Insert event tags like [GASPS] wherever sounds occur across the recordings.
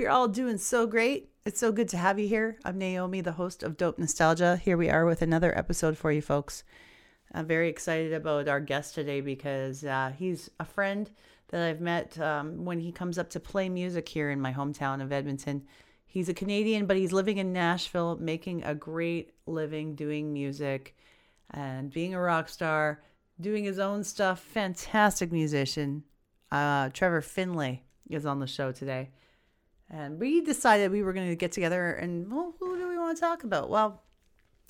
you're all doing so great. It's so good to have you here. I'm Naomi, the host of Dope Nostalgia. Here we are with another episode for you folks. I'm very excited about our guest today because uh, he's a friend that I've met um, when he comes up to play music here in my hometown of Edmonton. He's a Canadian, but he's living in Nashville, making a great living doing music and being a rock star, doing his own stuff. Fantastic musician. Uh, Trevor Finlay is on the show today. And we decided we were going to get together and, well, who do we want to talk about? Well,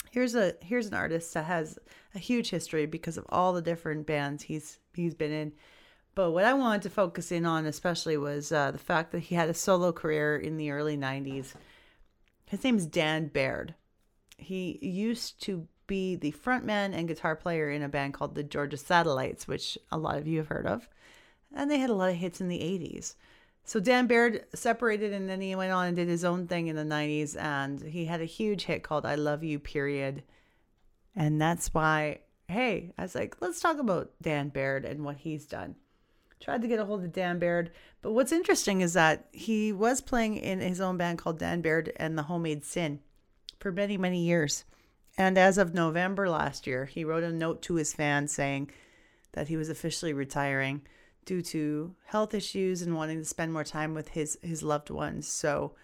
here's a here's an artist that has a huge history because of all the different bands he's he's been in. But what I wanted to focus in on especially was uh, the fact that he had a solo career in the early 90s. His name is Dan Baird. He used to be the frontman and guitar player in a band called the Georgia Satellites, which a lot of you have heard of. And they had a lot of hits in the 80s. So Dan Baird separated and then he went on and did his own thing in the 90s and he had a huge hit called I Love You period. And that's why hey, I was like, let's talk about Dan Baird and what he's done. Tried to get a hold of Dan Baird, but what's interesting is that he was playing in his own band called Dan Baird and the Homemade Sin for many, many years. And as of November last year, he wrote a note to his fans saying that he was officially retiring due to health issues and wanting to spend more time with his his loved ones. So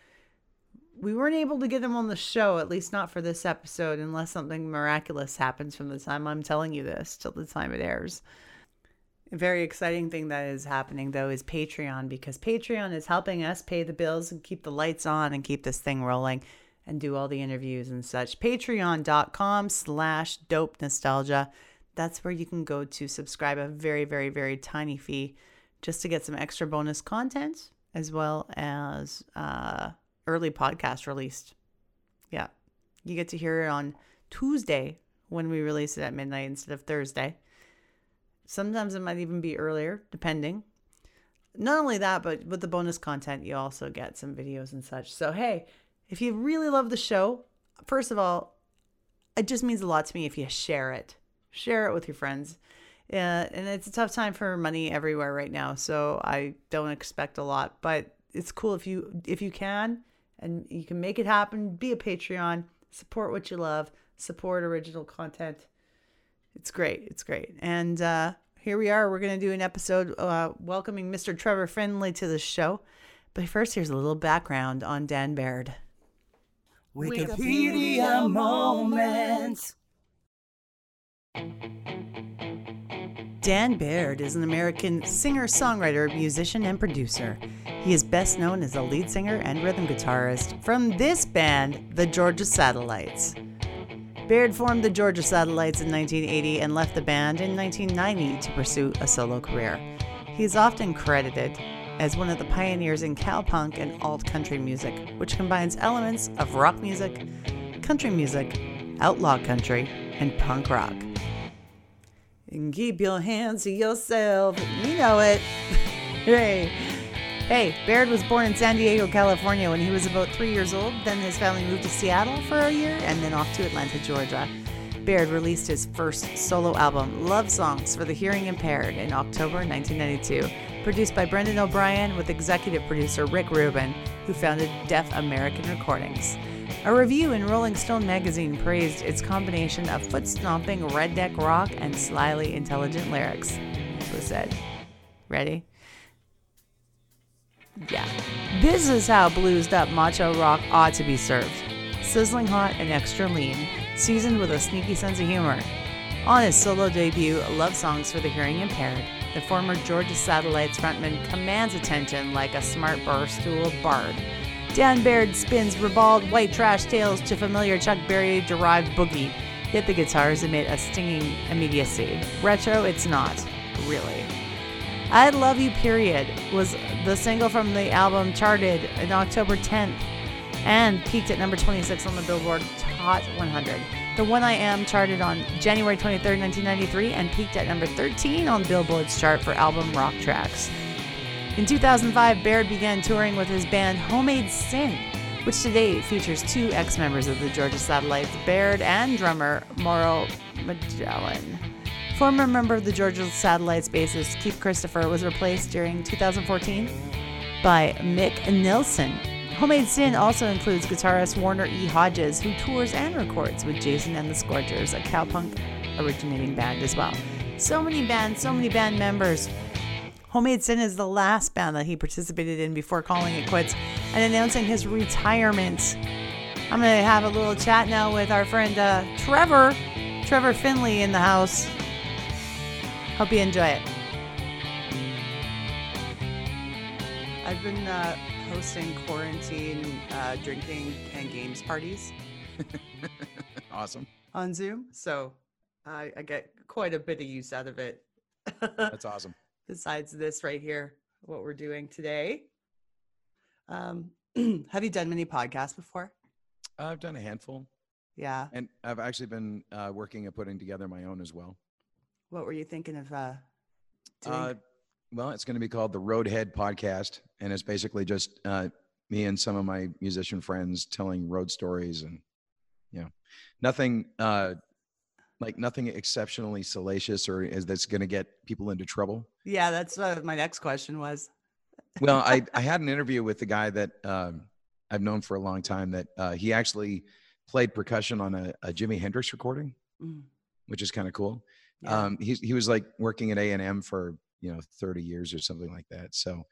we weren't able to get him on the show, at least not for this episode, unless something miraculous happens from the time I'm telling you this till the time it airs. A very exciting thing that is happening though is Patreon because Patreon is helping us pay the bills and keep the lights on and keep this thing rolling and do all the interviews and such. Patreon.com slash dope nostalgia that's where you can go to subscribe a very, very, very tiny fee just to get some extra bonus content as well as uh, early podcast released. Yeah, you get to hear it on Tuesday when we release it at midnight instead of Thursday. Sometimes it might even be earlier, depending. Not only that, but with the bonus content, you also get some videos and such. So, hey, if you really love the show, first of all, it just means a lot to me if you share it share it with your friends. Yeah, and it's a tough time for money everywhere right now, so I don't expect a lot, but it's cool if you if you can and you can make it happen, be a Patreon, support what you love, support original content. It's great. It's great. And uh here we are. We're going to do an episode uh, welcoming Mr. Trevor Finlay to the show. But first, here's a little background on Dan Baird. Wikipedia moment. Dan Baird is an American singer, songwriter, musician, and producer. He is best known as a lead singer and rhythm guitarist from this band, the Georgia Satellites. Baird formed the Georgia Satellites in 1980 and left the band in 1990 to pursue a solo career. He is often credited as one of the pioneers in cowpunk and alt country music, which combines elements of rock music, country music, outlaw country, and punk rock. And keep your hands to yourself. You know it. [LAUGHS] hey. Hey, Baird was born in San Diego, California when he was about three years old. Then his family moved to Seattle for a year and then off to Atlanta, Georgia. Baird released his first solo album, Love Songs for the Hearing Impaired, in October 1992, produced by Brendan O'Brien with executive producer Rick Rubin, who founded Def American Recordings. A review in Rolling Stone magazine praised its combination of foot stomping redneck rock and slyly intelligent lyrics. This was said. Ready? Yeah. This is how bluesed up macho rock ought to be served. Sizzling hot and extra lean, seasoned with a sneaky sense of humor. On his solo debut, Love Songs for the Hearing Impaired, the former Georgia Satellites frontman commands attention like a smart barstool bard Dan Baird spins ribald white trash tales to familiar Chuck Berry derived boogie, yet the guitars emit a stinging immediacy. Retro, it's not, really. I Love You Period was the single from the album charted in October 10th and peaked at number 26 on the Billboard Hot 100. The One I Am charted on January 23, 1993 and peaked at number 13 on Billboard's chart for album rock tracks. In 2005, Baird began touring with his band Homemade Sin, which today features two ex members of the Georgia Satellites, Baird and drummer Mauro Magellan. Former member of the Georgia Satellites bassist Keith Christopher was replaced during 2014 by Mick Nilsson, Homemade Sin also includes guitarist Warner E. Hodges, who tours and records with Jason and the Scorchers, a cowpunk originating band as well. So many bands, so many band members. Homemade Sin is the last band that he participated in before calling it quits and announcing his retirement. I'm going to have a little chat now with our friend uh, Trevor, Trevor Finlay in the house. Hope you enjoy it. I've been uh, hosting quarantine uh, drinking and games parties [LAUGHS] awesome. on Zoom, so I, I get quite a bit of use out of it. [LAUGHS] That's awesome. Besides this right here, what we're doing today. Um, [CLEARS THROAT] have you done many podcasts before? I've done a handful, Yeah. and I've actually been uh, working at putting together my own as well. What were you thinking of uh, doing? Uh, well, it's going to be called the Roadhead Podcast, and it's basically just uh, me and some of my musician friends telling road stories, and you know, nothing uh, like nothing exceptionally salacious or is that's going to get people into trouble. Yeah, that's what my next question was. Well, I [LAUGHS] I had an interview with the guy that um, I've known for a long time. That uh, he actually played percussion on a, a Jimi Hendrix recording, Mm, which is kind of cool. yeah. Um, he he was like working at A and M for you know 30 years or something like that. So,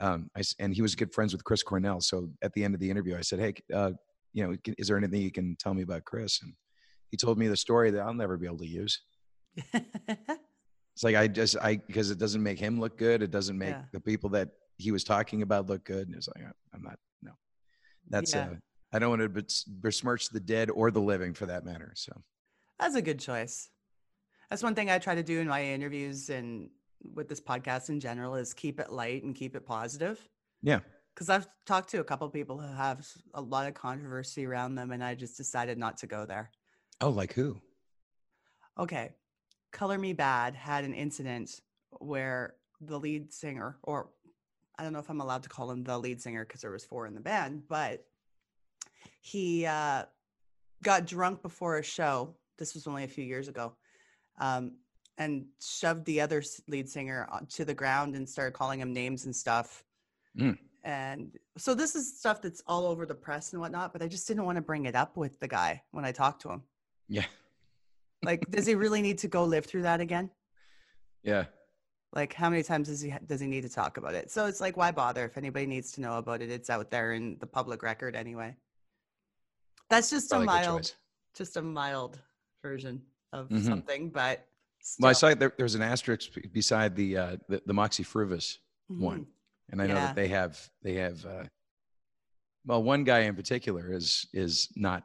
um, I and he was good friends with Chris Cornell. So at the end of the interview, I said, "Hey, uh, you know, is there anything you can tell me about Chris?" And he told me the story that I'll never be able to use. [LAUGHS] It's like I just I because it doesn't make him look good. It doesn't make Yeah. the people that he was talking about look good. And it's like I'm not no. That's Yeah. uh I don't want to besmirch the dead or the living for that matter. So That's a good choice. That's one thing I try to do in my interviews and with this podcast in general is keep it light and keep it positive. yeah, Because I've talked to a couple people who have a lot of controversy around them, and I just decided not to go there. oh like who? Okay, Color Me Bad had an incident where the lead singer, or I don't know if I'm allowed to call him the lead singer because there was four in the band, but he uh, got drunk before a show. This was only a few years ago, um, and shoved the other lead singer to the ground and started calling him names and stuff. Mm. And so this is stuff that's all over the press and whatnot, but I just didn't want to bring it up with the guy when I talked to him. Yeah, Like, does he really need to go live through that again? yeah. Like, how many times does he does he need to talk about it? So it's like, why bother? If anybody needs to know about it, it's out there in the public record anyway. That's just Probably a mild, just a mild version of Mhm. something, but Well, I saw there, there's an asterisk beside the uh, the, the Moxy Früvous one, and I know that they have they have. Uh, well, one guy in particular is is not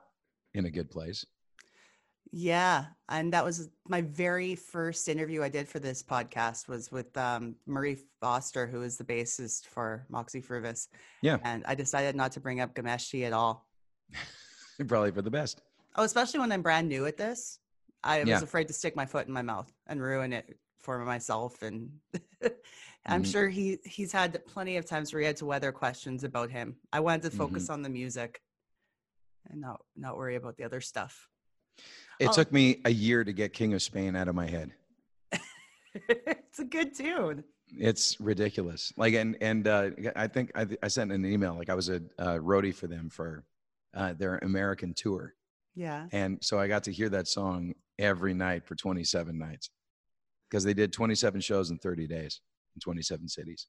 in a good place. Yeah, and that was my very first interview I did for this podcast was with um, Murray Foster, who is the bassist for Moxy Früvous. Yeah. and I decided not to bring up Ghomeshi at all. [LAUGHS] Probably for the best. Oh, especially when I'm brand new at this. I was afraid to stick my foot in my mouth and ruin it for myself. And [LAUGHS] I'm Mhm. sure he he's had plenty of times where he had to weather questions about him. I wanted to focus Mm-hmm. on the music and not not worry about the other stuff. It Oh. took me a year to get King of Spain out of my head. [LAUGHS] it's a good tune. It's ridiculous. Like, and and uh, I think I, I sent an email. Like, I was a uh, roadie for them for uh, their American tour, Yeah. and so I got to hear that song every night for 27 nights because they did 27 shows in 30 days in 27 cities.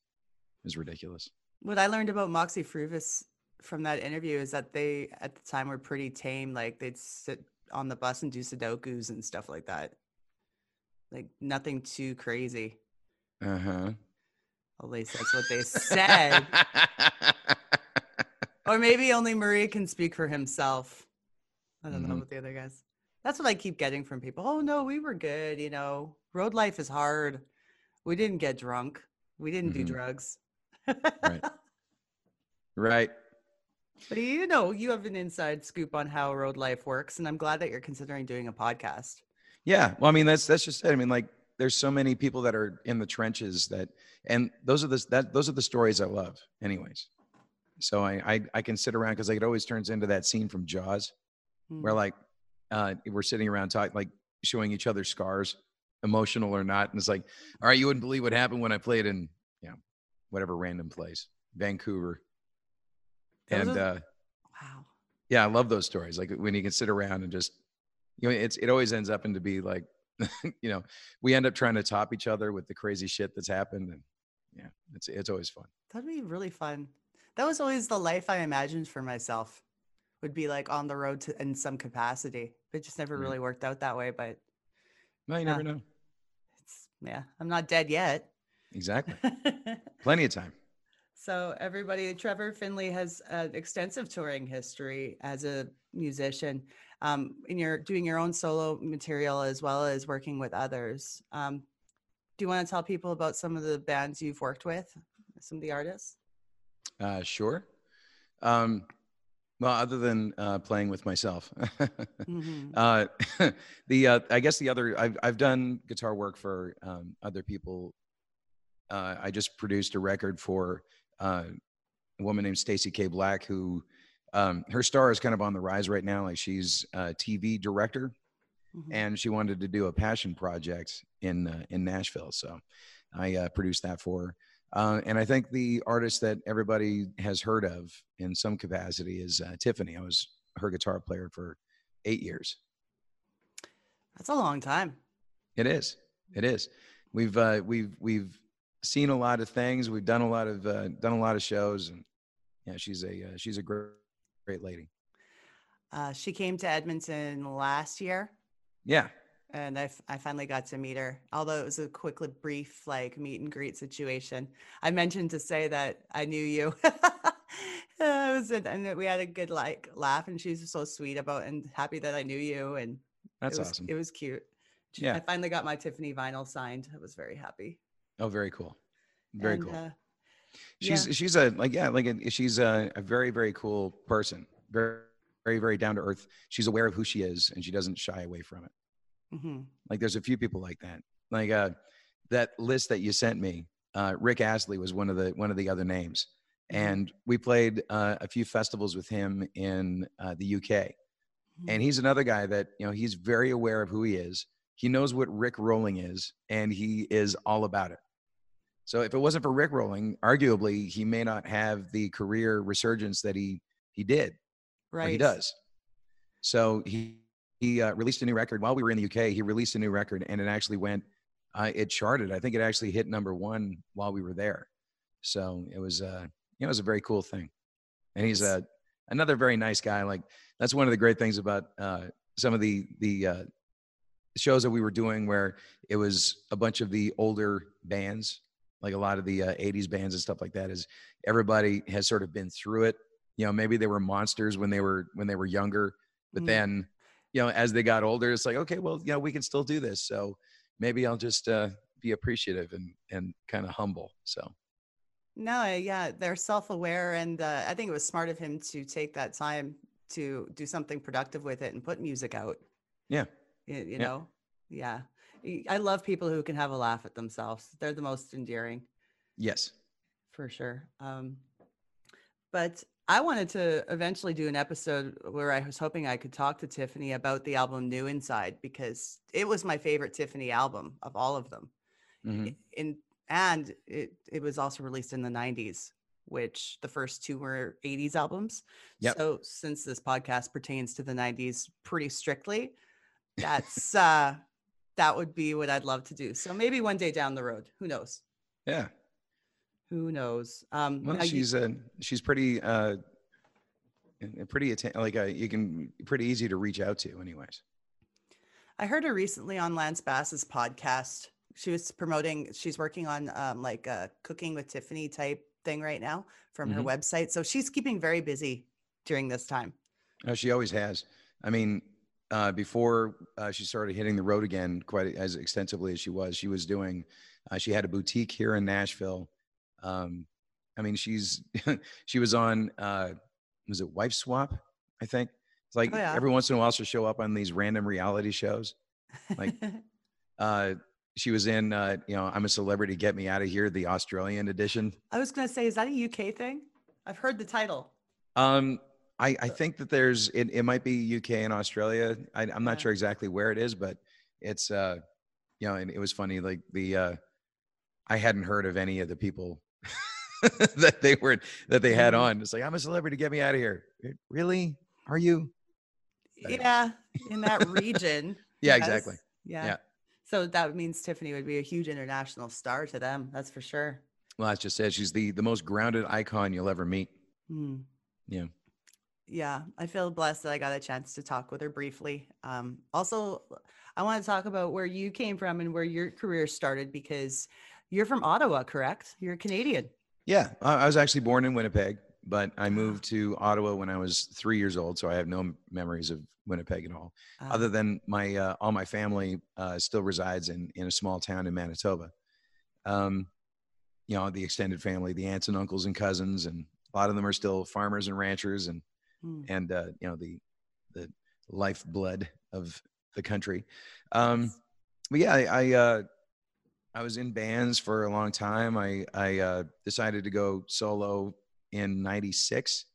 It was ridiculous. What I learned about Moxy Früvous from that interview is that they at the time were pretty tame. Like they'd sit on the bus and do Sudokus and stuff like that. Like nothing too crazy. Uh huh. At least that's what they said. [LAUGHS] or maybe only Murray can speak for himself. I don't know Mhm. about the other guys. That's what I keep getting from people. Oh no, we were good. You know, road life is hard. We didn't get drunk. We didn't do Mhm. drugs. Right. [LAUGHS] right. But you know, you have an inside scoop on how road life works, and I'm glad that you're considering doing a podcast. Yeah. Well, I mean, that's that's just it. I mean, like, there's so many people that are in the trenches that, and those are the that those are the stories I love, anyways. So I I, I can sit around because like it always turns into that scene from Jaws where Mm. like uh, we're sitting around talking, like showing each other scars, emotional or not, and it's like, all right, you wouldn't believe what happened when I played in, you know, whatever random place, Vancouver. And are- uh, Wow. yeah, I love those stories. Like when you can sit around and just, you know, it's it always ends up into be like, [LAUGHS] you know, we end up trying to top each other with the crazy shit that's happened, and yeah, it's it's always fun. That'd be really fun. That was always the life I imagined for myself. Would be like on the road to in some capacity. It just never Right. really worked out that way, but No, you Yeah. never know. it's yeah, I'm not dead yet. Exactly. [LAUGHS] Plenty of time. So everybody, Trevor Finlay has an extensive touring history as a musician. Um, and you're doing your own solo material as well as working with others. Um, do you want to tell people about some of the bands you've worked with, some of the artists? Uh, sure. Um, well, other than uh, playing with myself, [LAUGHS] Mhm. uh, [LAUGHS] the uh, I guess the other I've I've done guitar work for um, other people. Uh, I just produced a record for uh, a woman named Stacy K. Black, who um, her star is kind of on the rise right now. Like she's a TV director, Mhm. and she wanted to do a passion project in uh, in Nashville. So I uh, produced that for her. Uh, and I think the artist that everybody has heard of in some capacity is uh, Tiffany. I was her guitar player for eight years. That's a long time. It is. It is. We've uh, we've we've seen a lot of things. We've done a lot of uh, done a lot of shows, and yeah, she's a uh, she's a great great lady. Uh, she came to Edmonton last year, Yeah. and I, I finally got to meet her. Although it was a quick, li- brief, like meet and greet situation. I mentioned to say that I knew you. [LAUGHS] It was, a- and we had a good like laugh, and she's so sweet about and happy that I knew you, and That's it was, awesome. It was cute. Yeah. I finally got my Tiffany vinyl signed. I was very happy. Oh, very cool. Very And, cool. uh, she's yeah. she's a like yeah like a, she's a, a very very cool person very very very down to earth she's aware of who she is and she doesn't shy away from it mhm. like there's a few people like that like uh that list that you sent me uh rick astley was one of the one of the other names Mhm. and we played uh, a few festivals with him in uh, the uk Mhm. and he's another guy that you know he's very aware of who he is he knows what rick rolling is and he is all about it so if it wasn't for rick rolling arguably he may not have the career resurgence that he he did right. he does. So he he uh, released a new record. While we were in the uk he released a new record and it actually went uh, it charted. I think it actually hit number one while we were there. So it was uh you know, it was a very cool thing. And he's a another very nice guy like that's one of the great things about uh some of the the uh shows that we were doing where it was a bunch of the older bands like a lot of the uh, 80s bands and stuff like that is everybody has sort of been through it you know maybe they were monsters when they were when they were younger but Mhm. then you know as they got older it's like okay well you know we can still do this so maybe i'll just uh be appreciative and and kind of humble so No, yeah, they're self-aware, and uh, I think it was smart of him to take that time to do something productive with it and put music out. yeah You, you Yeah. know, yeah. I love people who can have a laugh at themselves. They're the most endearing, yes for sure. Um, but I wanted to eventually do an episode where I was hoping I could talk to Tiffany about the album New Inside because it was my favorite Tiffany album of all of them. Mhm. In and it it was also released in the 90s which the first two were 80s albums Yep. so since this podcast pertains to the 90s pretty strictly that's uh that would be what i'd love to do so maybe one day down the road who knows yeah who knows um well now you- she's uh she's pretty uh pretty atta- like uh, you can pretty easy to reach out to anyways I heard her recently on Lance Bass's podcast. She was promoting, she's working on um, like a cooking with Tiffany type thing right now from her Mhm. website. So she's keeping very busy during this time. Oh, she always has. I mean, uh, before uh, she started hitting the road again, quite as extensively as she was, she was doing. Uh, she had a boutique here in Nashville. Um, I mean, she's [LAUGHS] she was on. Uh, was it Wife Swap? I think it's like Oh, yeah. every once in a while she'll show up on these random reality shows. Like- [LAUGHS] Uh, she was in. Uh, you know, I'm a celebrity. Get me out of here. The Australian edition. I was going to say, is that a UK thing? I've heard the title. Um, I, I think that there's it, it might be UK and Australia. I, I'm not Yeah. sure exactly where it is, but it's uh, you know, and it was funny. Like the uh, I hadn't heard of any of the people [LAUGHS] that they were that they had Mhm. on. It's like I'm a celebrity. Get me out of here. Really? Are you? Yeah, in that region. [LAUGHS] Yeah, yes. exactly. Yeah. Yeah. So that means Tiffany would be a huge international star to them. That's for sure. Well, that's just it. She's the the most grounded icon you'll ever meet. Hmm. Yeah. Yeah, I feel blessed that I got a chance to talk with her briefly. Um, also, I want to talk about where you came from and where your career started because you're from Ottawa, correct? You're Canadian. Yeah, I was actually born in Winnipeg, but I moved to Ottawa when I was three years old, so I have no memories of Winnipeg at all. Um, other than my uh, all my family uh, still resides in in a small town in Manitoba. Um, you know, the extended family, the aunts and uncles and cousins, and a lot of them are still farmers and ranchers, and hmm. and uh, you know the the lifeblood of the country. Um, but yeah, I I, uh, I was in bands for a long time. I I uh, decided to go solo in '96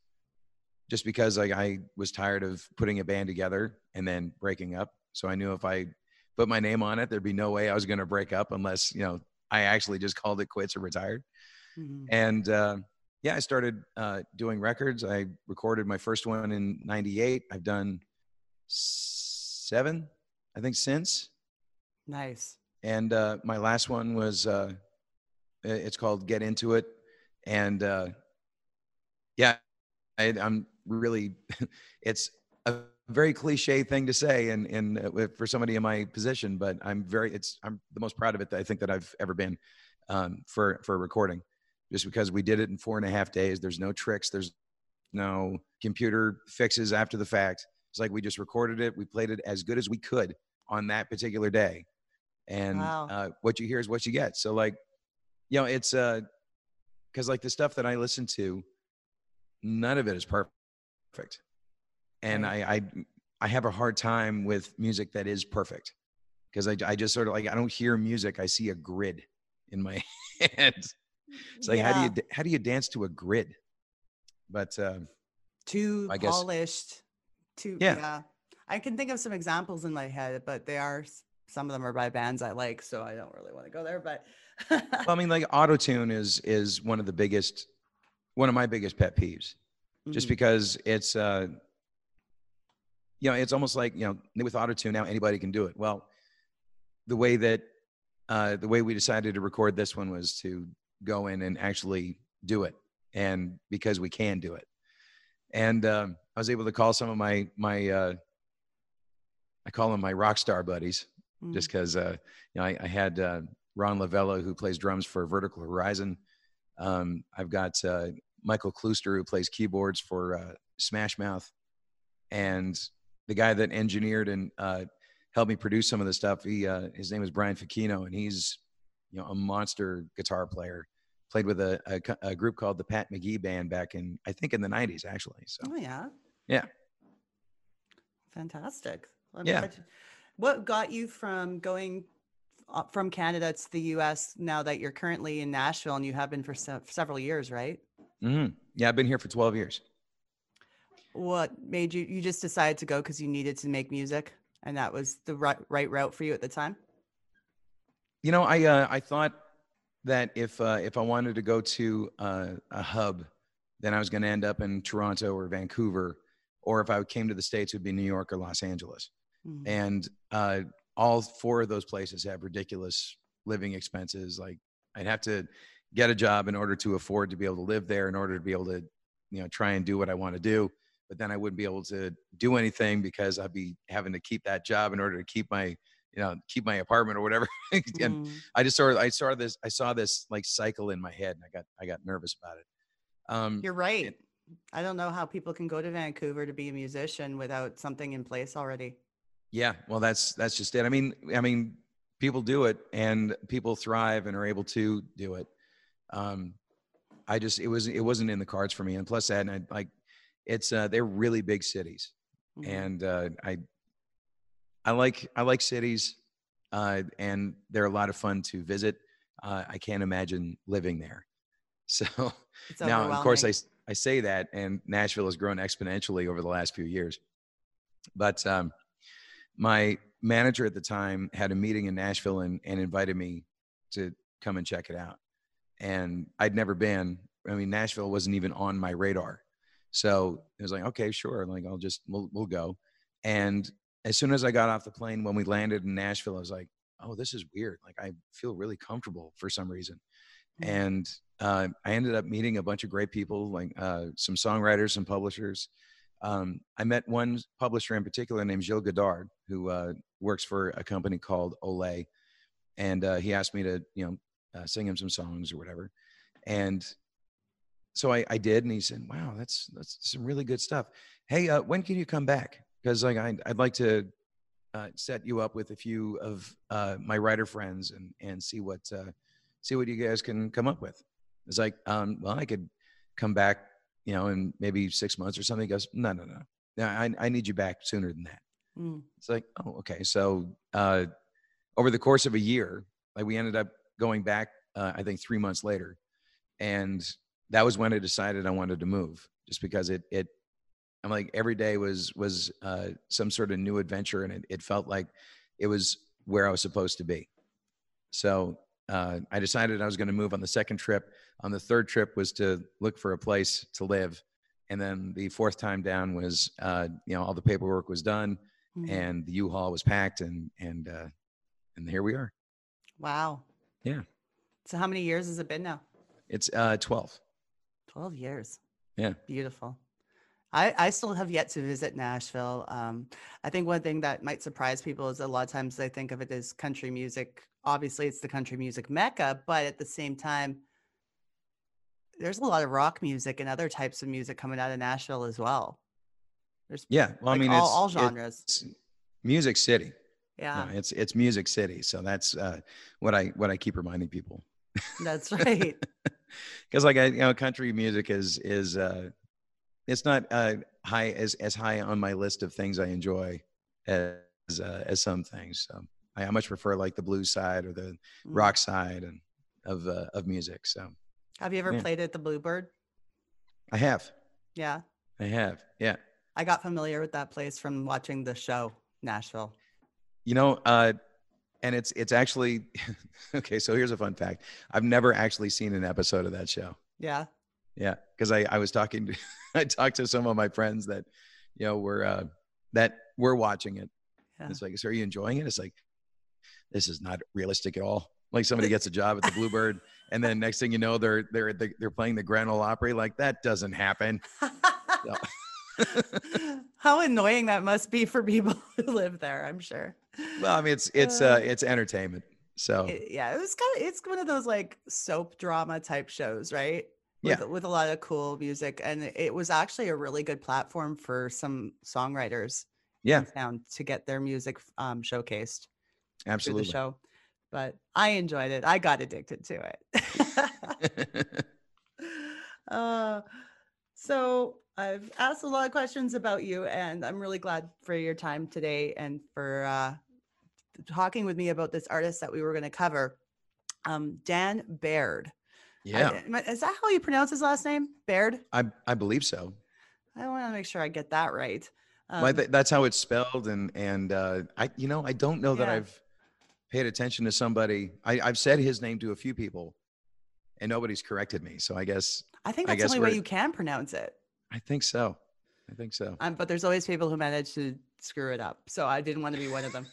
just because like I was tired of putting a band together and then breaking up. So I knew if I put my name on it, there'd be no way I was going to break up unless you know I actually just called it quits or retired. Mhm. And uh, yeah, I started uh, doing records. I recorded my first one in '98. I've done seven, I think, since. Nice. And uh, my last one was uh, it's called Get Into It, and uh, yeah, I, I'm really [LAUGHS] it's a very cliche thing to say, and and uh, for somebody in my position, but I'm very it's I'm the most proud of it that I think that I've ever been um, for for recording, just because we did it in four and a half days. There's no tricks. There's no computer fixes after the fact. It's like we just recorded it. We played it as good as we could on that particular day, and Wow. uh, what you hear is what you get. So like, you know, it's uh, because like the stuff that I listen to, none of it is perfect, and I I I have a hard time with music that is perfect because I I just sort of like I don't hear music. I see a grid in my [LAUGHS] head. It's like how do you how do you dance to a grid? But uh, too I guess- polished. Too Yeah. yeah. I can think of some examples in my head, but they are some of them are by bands I like, so I don't really want to go there. But well, I mean, like auto tune is is one of the biggest, one of my biggest pet peeves, just Mhm. because it's uh, you know, it's almost like you know, with auto tune now anybody can do it. Well, the way that uh, the way we decided to record this one was to go in and actually do it, and because we can do it, and um, I was able to call some of my my uh, I call them my rock star buddies Mm. just because uh, you know I, I had uh, Ron Lavella who plays drums for Vertical Horizon. Um, I've got uh, Michael Klooster who plays keyboards for uh, Smash Mouth, and the guy that engineered and uh, helped me produce some of the stuff. He uh, his name is Brian Fechino, and he's you know a monster guitar player. Played with a, a, a group called the Pat McGee Band back in I think in the '90s actually. So Oh yeah. Yeah. Fantastic. I'm Yeah. glad What got you from going uh, from Canada to the US now that you're currently in Nashville and you have been for se- several years, right? mhm. yeah, I've been here for 12 years. What made you you just decided to go because you needed to make music and that was the right, right route for you at the time? You know, I uh, I thought that if uh, if I wanted to go to uh, a hub, then I was going to end up in Toronto or Vancouver, or if I came to the states, it would be New York or Los Angeles. Mhm. And uh, all four of those places have ridiculous living expenses. Like I'd have to get a job in order to afford to be able to live there, in order to be able to, you know, try and do what I want to do. But then I wouldn't be able to do anything because I'd be having to keep that job in order to keep my, you know, keep my apartment or whatever. [LAUGHS] and Mhm. I just sort of I saw this I saw this like cycle in my head and I got I got nervous about it. Um You're right. I don't know how people can go to Vancouver to be a musician without something in place already. yeah, well that's that's just it. I mean I mean people do it and people thrive and are able to do it. Um I just it was it wasn't in the cards for me and plus that and I like it's uh they're really big cities Mhm. and uh I I like I like cities uh and they're a lot of fun to visit. Uh I can't imagine living there. [LAUGHS] So It's now of course I, I say that and nashville has grown exponentially over the last few years but um, my manager at the time had a meeting in nashville and, and invited me to come and check it out and i'd never been I mean, Nashville wasn't even on my radar. So it was like, okay, sure. Like I'll just, we'll, we'll go. And as soon as I got off the plane, when we landed in Nashville, I was like, oh, this is weird. Like I feel really comfortable for some reason. Mm-hmm. And uh, I ended up meeting a bunch of great people, like uh, some songwriters, some publishers. Um, I met one publisher in particular named Gilles Godard, who uh, works for a company called Olé, and uh, he asked me to, you know, uh, sing him some songs or whatever. And so I, I, did, and he said, "Wow, that's that's some really good stuff. Hey, uh, when can you come back? Because like I, would like to uh, set you up with a few of uh, my writer friends and and see what uh, see what you guys can come up with." It's like, um, well, I could come back, you know, in maybe six months or something. He goes, "No, no, no, no. I I need you back sooner than that." Mm. It's like, oh, okay. So uh, over the course of a year, like we ended up going back, uh, I think three months later, and that was when I decided I wanted to move, just because it it I'm like every day was was uh, some sort of new adventure, and it, it felt like it was where I was supposed to be. So uh, I decided I was going to move on the second trip. On the third trip was to look for a place to live, and then the fourth time down was uh, you know all the paperwork was done, mm-hmm. and the U-Haul was packed, and and uh, and here we are. Wow. Yeah. So how many years has it been now? It's uh, twelve. 12 years. Yeah. Beautiful. I, I still have yet to visit Nashville. Um, I think one thing that might surprise people is a lot of times they think of it as country music. Obviously, it's the country music mecca, but at the same time, there's a lot of rock music and other types of music coming out of Nashville as well. There's yeah, well, like I mean, all, it's, all genres. Music city. Yeah, know, it's it's music city. So that's uh, what I what I keep reminding people. That's right. [LAUGHS] because like I, you know, country music is is uh, it's not uh, high as as high on my list of things I enjoy as uh, as some things. So I, I much prefer like the blues side or the mm. rock side and of uh, of music. So have you ever yeah. played at the Bluebird? I have. Yeah. I have. Yeah. I got familiar with that place from watching the show Nashville. You know, uh, and it's it's actually [LAUGHS] okay. So here's a fun fact: I've never actually seen an episode of that show. Yeah. Yeah, because I I was talking to [LAUGHS] I talked to some of my friends that you know were uh, that were watching it. Yeah. It's like, so are you enjoying it? It's like this is not realistic at all. Like somebody gets a job at the Bluebird, and then next thing you know, they're they're they're playing the Grand Ole Opry. Like that doesn't happen. [LAUGHS] How annoying that must be for people [LAUGHS] who live there. I'm sure. Well, I mean, it's it's uh, uh it's entertainment. So it, yeah, it was kind of it's one of those like soap drama type shows, right? With, yeah. with a lot of cool music, and it was actually a really good platform for some songwriters. Yeah, town to get their music um, showcased. Absolutely. the show, but I enjoyed it. I got addicted to it. [LAUGHS] [LAUGHS] uh, so I've asked a lot of questions about you, and I'm really glad for your time today and for uh, talking with me about this artist that we were going to cover, um, Dan Baird. Yeah, I, is that how you pronounce his last name? Baird. I I believe so. I want to make sure I get that right. Um, well, that's how it's spelled, and and uh, I you know I don't know that yeah. I've paid attention to somebody. I, I've said his name to a few people, and nobody's corrected me. So I guess I think that's I the only way you can pronounce it. I think so. I think so. Um, but there's always people who manage to screw it up. So I didn't want to be one of them.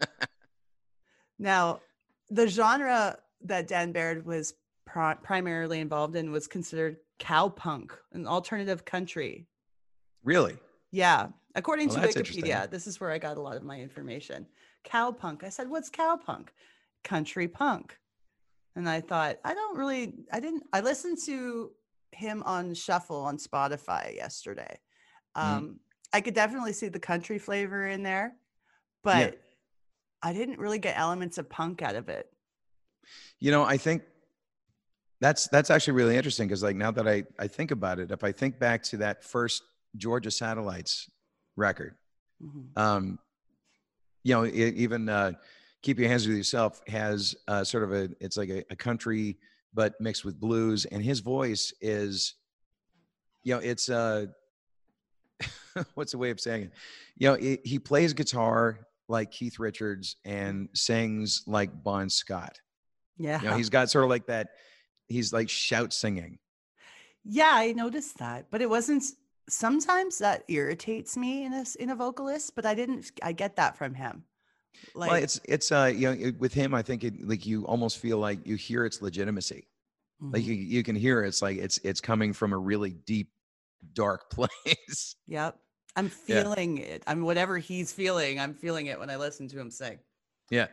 [LAUGHS] now, the genre that Dan Baird was pr- primarily involved in was considered cowpunk, an alternative country. Really? Yeah. According well, to Wikipedia, this is where I got a lot of my information. Cowpunk. I said, what's cowpunk? Country punk. And I thought, I don't really, I didn't, I listened to him on shuffle on Spotify yesterday. Mm-hmm. Um, mm. I could definitely see the country flavor in there, but yeah. I didn't really get elements of punk out of it. You know, I think that's that's actually really interesting because like now that I I think about it, if I think back to that first Georgia Satellites record, mm-hmm. um, you know, it, even uh, keep your hands with yourself has uh, sort of a it's like a, a country but mixed with blues. And his voice is, you know, it's uh [LAUGHS] what's the way of saying it? You know, it, he plays guitar like Keith Richards and sings like Bon Scott. Yeah. You know, he's got sort of like that, he's like shout singing. Yeah, I noticed that, but it wasn't. Sometimes that irritates me in a in a vocalist, but I didn't. I get that from him. Like, well, it's it's uh you know it, with him, I think it like you almost feel like you hear its legitimacy. Like mhm. you you can hear it's like it's it's coming from a really deep, dark [LAUGHS] place. Yep. I'm Yeah. feeling it. I'm whatever he's feeling. I'm feeling it when I listen to him sing. Yeah.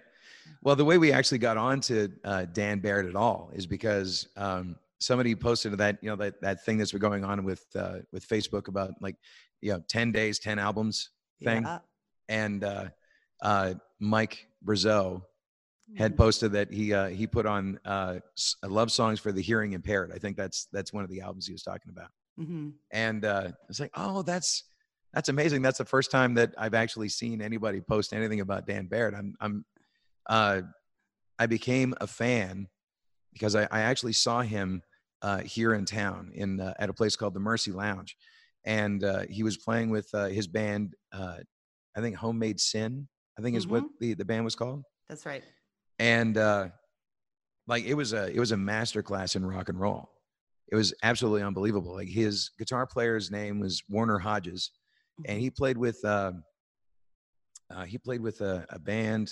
Well, the way we actually got on to uh, Dan Barrett at all is because um, somebody posted that you know that that thing that's been going on with uh, with Facebook about like you know ten days, ten albums thing, Yeah. and uh, uh, Mike Brazeau had Mhm. posted that he uh, he put on uh, love songs for the hearing impaired. I think that's that's one of the albums he was talking about, Mhm. and uh, it's like, oh, that's that's amazing. That's the first time that I've actually seen anybody post anything about Dan Barrett. I'm I'm uh, I became a fan because I, I actually saw him uh, here in town in uh, at a place called the Mercy Lounge, and uh, he was playing with uh, his band. Uh, I think Homemade Sin. I think is what the, the band was called, That's right. and uh, like it was a it was a master class in rock and roll. It was absolutely unbelievable. Like his guitar player's name was Warner Hodges, and he played with uh, uh, he played with a, a band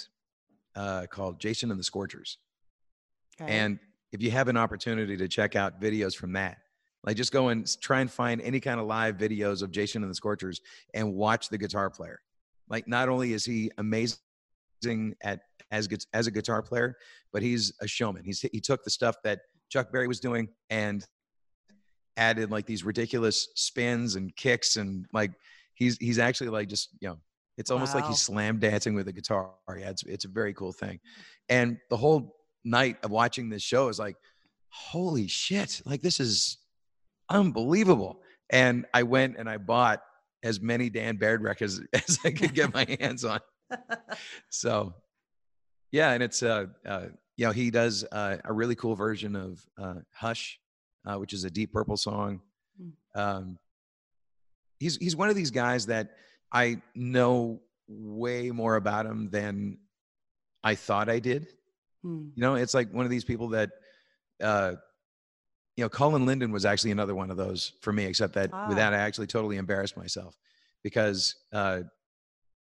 uh, called Jason and the Scorchers. Okay. And if you have an opportunity to check out videos from that, like just go and try and find any kind of live videos of Jason and the Scorchers and watch the guitar player. Like not only is he amazing at as as a guitar player, but he's a showman. He's he took the stuff that Chuck Berry was doing and added like these ridiculous spins and kicks and like he's he's actually like just you know it's almost like he's slam dancing with a guitar. Yeah, it's it's a very cool thing. And the whole night of watching this show is like, holy shit, like this is unbelievable. And I went and I bought as many Dan Baird records [LAUGHS] as I could get my [LAUGHS] hands on. So yeah, and it's uh, uh you know, he does uh, a really cool version of uh Hush, uh, which is a deep purple song. Mm. Um he's he's one of these guys that I know way more about him than I thought I did. Hmm. You know, it's like one of these people that, uh, you know, Colin Linden was actually another one of those for me, except that with Ah. that, I actually totally embarrassed myself because, uh,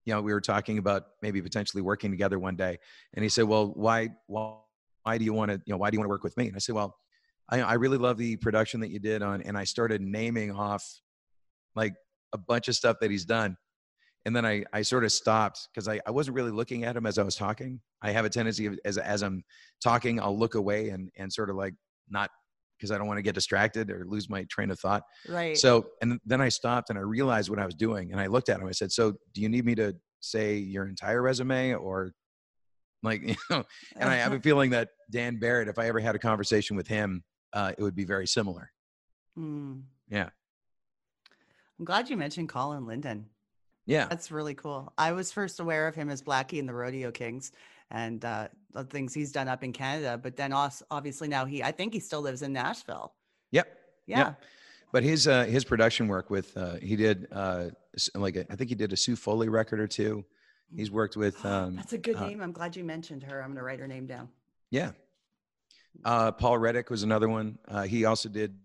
you know, we were talking about maybe potentially working together one day. And he said, well, why, why, why do you want to, you know, why do you want to work with me? And I said, well, I, I really love the production that you did on, and I started naming off like a bunch of stuff that he's done. And then I, I sort of stopped because I, I wasn't really looking at him as I was talking. I have a tendency of, as, as I'm talking, I'll look away and, and sort of like not because I don't want to get distracted or lose my train of thought. Right. So, and then I stopped and I realized what I was doing. And I looked at him. I said, So, do you need me to say your entire resume or [LAUGHS] like, you know? And I have a feeling that Dan Barrett, if I ever had a conversation with him, uh, it would be very similar. Hmm. Yeah. I'm glad you mentioned Colin Linden. Yeah. That's really cool. I was first aware of him as Blackie and the Rodeo Kings and uh, the things he's done up in Canada. But then also, obviously now he, I think he still lives in Nashville. Yep. Yeah. Yep. But his uh, his production work with uh, he did uh, like a, I think he did a Sue Foley record or two. He's worked with um, That's a good uh, name. I'm glad you mentioned her. I'm going to write her name down. yeah. Uh, Paul Reddick was another one. Uh, he also did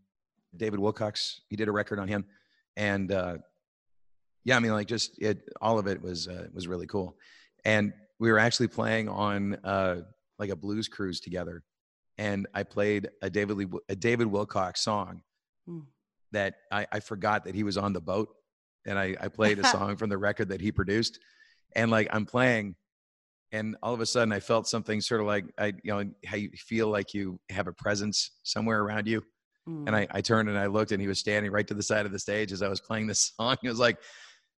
David Wilcox. He did a record on him, and uh, yeah, I mean like just it all of it was uh, was really cool. And we were actually playing on uh, like a blues cruise together, and I played a David Lee, a David Wilcox song Hmm. that I, I forgot that he was on the boat and I, I played a [LAUGHS] song from the record that he produced and like I'm playing and all of a sudden I felt something sort of like I you know how you feel like you have a presence somewhere around you Hmm. and I, I turned and I looked and he was standing right to the side of the stage as I was playing this [LAUGHS] song it was like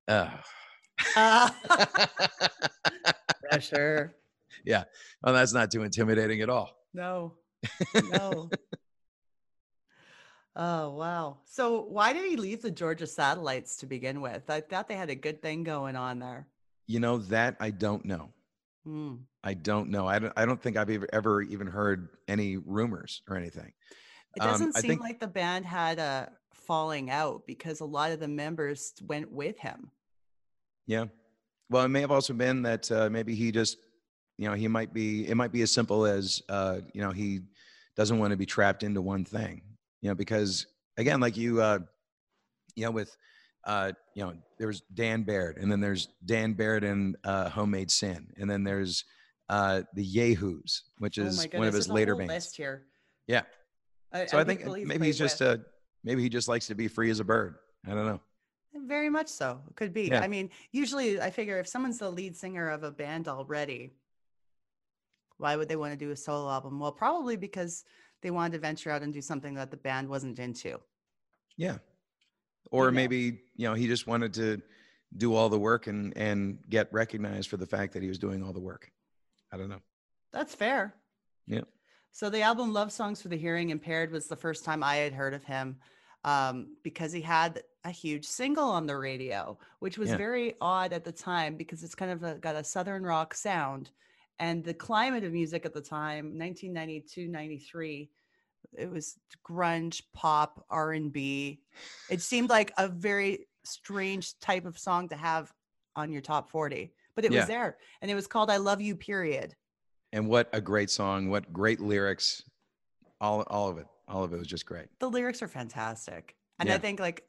uh. [LAUGHS] Ah. yeah, well that's not too intimidating at all No, no. [LAUGHS] oh, wow. So, why did he leave the Georgia satellites to begin with? I thought they had a good thing going on there. you know that I don't know Hmm. I don't know I don't I don't think I've ever, ever even heard any rumors or anything It Um, doesn't I seem think- like the band had a falling out because a lot of the members went with him. Yeah. Well, it may have also been that uh, maybe he just, you know, he might be, it might be as simple as, uh, you know, he doesn't want to be trapped into one thing, you know, because again, like you, uh, you know, with, uh, you know, there was Dan Baird, and then there's Dan Baird and uh, Homemade Sin, and then there's uh, the Yayhoos, which Oh is one goodness, of his later bands. list here. Yeah. I, So I, I think maybe he's just with. uh maybe he just likes to be free as a bird. I don't know. Very much so. Could be. Yeah. I mean, usually I figure if someone's the lead singer of a band already, why would they want to do a solo album? Well, probably because they wanted to venture out and do something that the band wasn't into. Yeah. Or maybe, you know, he just wanted to do all the work and and get recognized for the fact that he was doing all the work. I don't know. That's fair. Yeah. So the album Love Songs for the Hearing Impaired was the first time I had heard of him um, because he had a huge single on the radio, which was Yeah. very odd at the time because it's kind of a, got a Southern rock sound. And the climate of music at the time, 1992, 93, it was grunge, pop, R&B. It seemed like a very strange type of song to have on your top 40, but it Yeah. was there. And it was called I Love You, period. And what a great song, what great lyrics. All all of it. All of it was just great. the lyrics are fantastic and i think like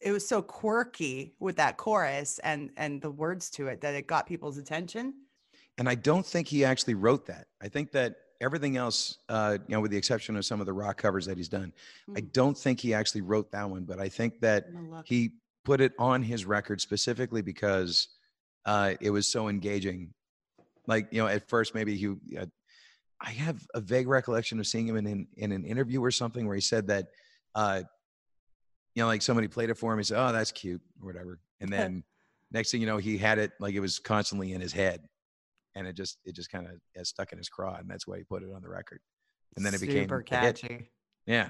it was so quirky with that chorus and and the words to it that it got people's attention And I don't think he actually wrote that. I think that everything else, uh, you know, with the exception of some of the rock covers that he's done, I Hmm. don't think he actually wrote that one. But I think that I'm gonna look. he put it on his record specifically because uh, it was so engaging. Like you know, at first maybe he. Uh, I have a vague recollection of seeing him in in, in an interview or something where he said that, uh, you know, like somebody played it for him. He said, "Oh, that's cute" or whatever, and [LAUGHS] then next thing you know, he had it like it was constantly in his head, and it just it just kind of stuck in his craw, and that's why he put it on the record. And then it became super hit. catchy Yeah.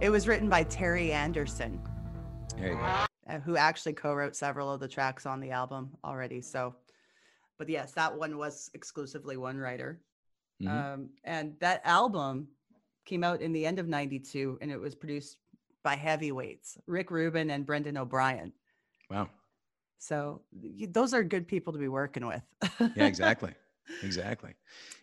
It was written by Terry Anderson, There you go. uh, who actually co-wrote several of the tracks on the album already. So, but yes, that one was exclusively one writer. Mhm. Um, and that album came out in the end of 92 and it was produced by heavyweights, Rick Rubin and Brendan O'Brien. Wow. So those are good people to be working with. [LAUGHS] Yeah, exactly. exactly.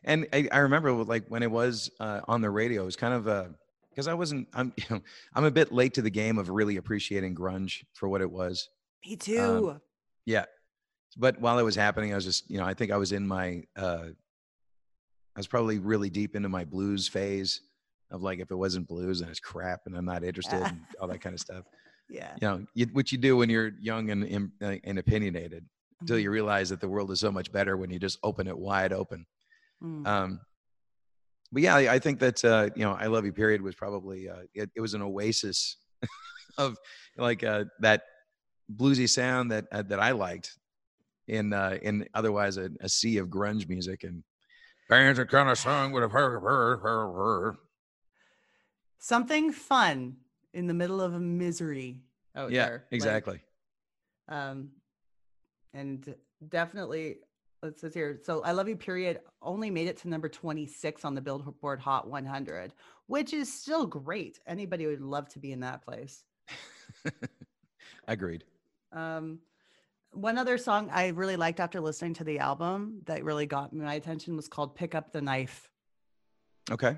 And I, I remember like when it was uh, on the radio, it was kind of a because I wasn't I'm [LAUGHS] you know I'm a bit late to the game of really appreciating grunge for what it was. Me too. Yeah. But while it was happening, I was just, you know, I think I was in my uh I was probably really deep into my blues phase of like if it wasn't blues then it's crap and I'm not interested and [LAUGHS] all that kind of stuff. yeah. You know, you, what you do when you're young and uh, and opinionated until Mhm. you realize that the world is so much better when you just open it wide open. Mm. Um, but yeah, I I think that uh, you know, I love you. Period was probably uh, it, it was an oasis [LAUGHS] of like uh, that bluesy sound that uh, that I liked in uh, in otherwise a, a sea of grunge music and bands that kind of song would have heard heard heard heard. Something fun in the middle of a misery out Yeah, there. like, exactly. um, and definitely, let's see here. So, I Love You, period, only made it to number 26 on the Billboard Hot 100, which is still great. Anybody would love to be in that place. [LAUGHS] Agreed. Um, one other song I really liked after listening to the album that really got my attention was called Pick Up the Knife. Okay.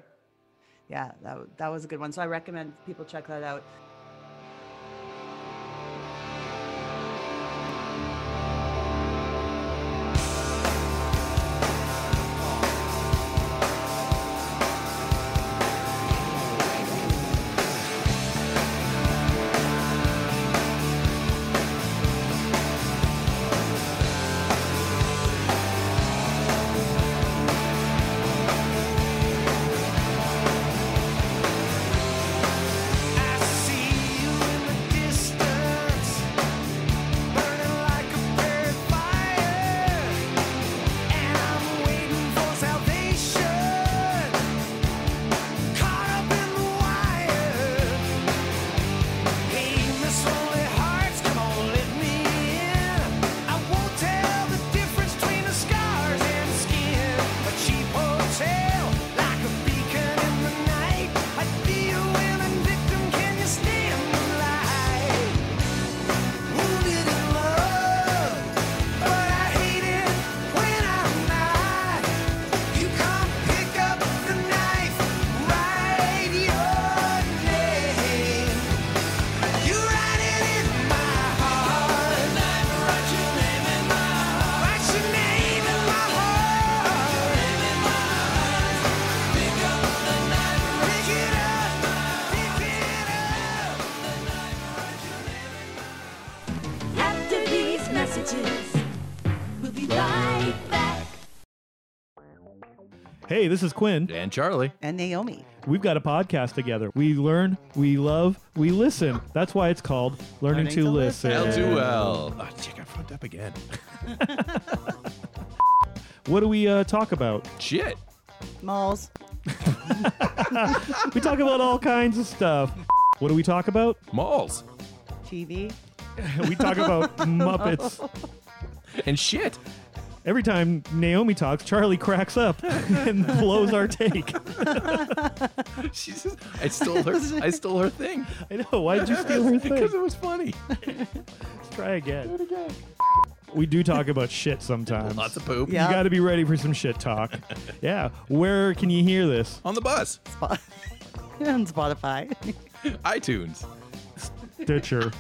Yeah, that, that was a good one. So, I recommend people check that out. This is Quinn. And Charlie. And Naomi. We've got a podcast together. We learn, we love, we listen. That's why it's called Learning, Learning to, to Listen. Listen. L2L. Oh, chick, I fucked up again. [LAUGHS] What do we uh, talk about? Shit. Malls. [LAUGHS] We talk about all kinds of stuff. What do we talk about? Malls. TV. [LAUGHS] We talk about Muppets. And shit. Every time Naomi talks, Charlie cracks up [LAUGHS] and blows our take. [LAUGHS] She's just, I stole her. [LAUGHS] I stole her thing I know. Why did you steal her thing? because it was funny. Let's try again. We do talk about shit sometimes. Lots of poop. Yeah. You got to be ready for some shit talk. yeah. Where can you hear this? On the bus. Spot- on Spotify. iTunes. Stitcher.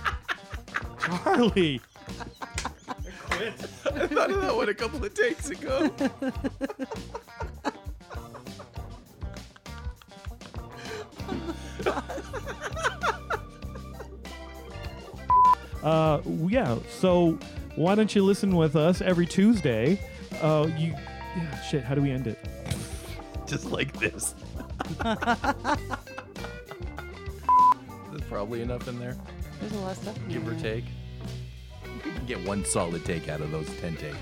Charlie. I thought of that one a couple of takes ago. [LAUGHS] Uh, yeah. So why don't you listen with us every Tuesday? Uh, you. Yeah, shit. How do we end it? Just like this. There's probably enough in there, There's a lot of stuff. in give or take. You can get one solid take out of those 10 takes.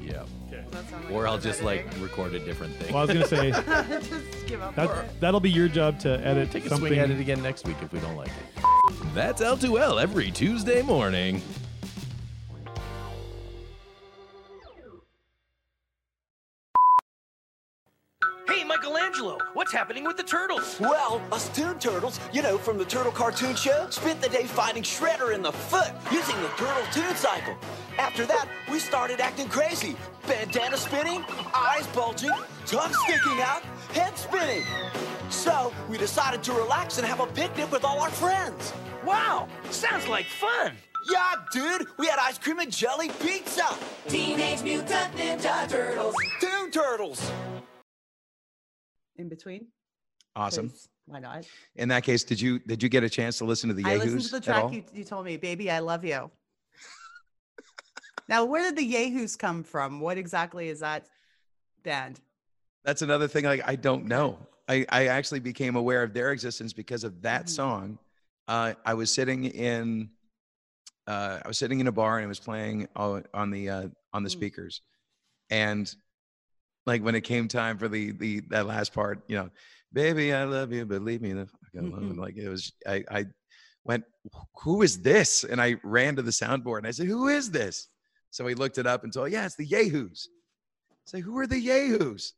Yeah. Okay. Does that sound like Or I'll good just like editing? record a different thing. Well, I was gonna say [LAUGHS] just give up. That, that'll be your job to edit Take a something. swing at it again next week if we don't like it. That's L2L every Tuesday morning. Hey, Michelangelo, what's happening with the turtles? Well, us Toon Turtles, you know, from the Turtle Cartoon Show, spent the day fighting Shredder in the foot using the Turtle Toon Cycle. After that, we started acting crazy. Bandana spinning, eyes bulging, tongue sticking out, head spinning. So, we decided to relax and have a picnic with all our friends. Wow, sounds like fun. Yeah, dude, we had ice cream and jelly pizza. Teenage Mutant Ninja Turtles. Toon Turtles. In between. Awesome. Why not? In that case, did you did you get a chance to listen to the I Yayhoos listened to the track you, you told me, baby, I love you. now, where did the Yayhoos come from? What exactly is that band? That's another thing. Like I don't know. I I actually became aware of their existence because of that Mhm. song. Uh, I was sitting in uh, I was sitting in a bar and it was playing on, on the uh, on the Mm. speakers, and like when it came time for the the that last part, you know, baby, I love you, but leave me, the fuck I love you. Mhm. Like it was, I I went, who is this? And I ran to the soundboard and I said, who is this? So he looked it up and told, yeah, it's the Yayhoos. Say, who are the Yayhoos?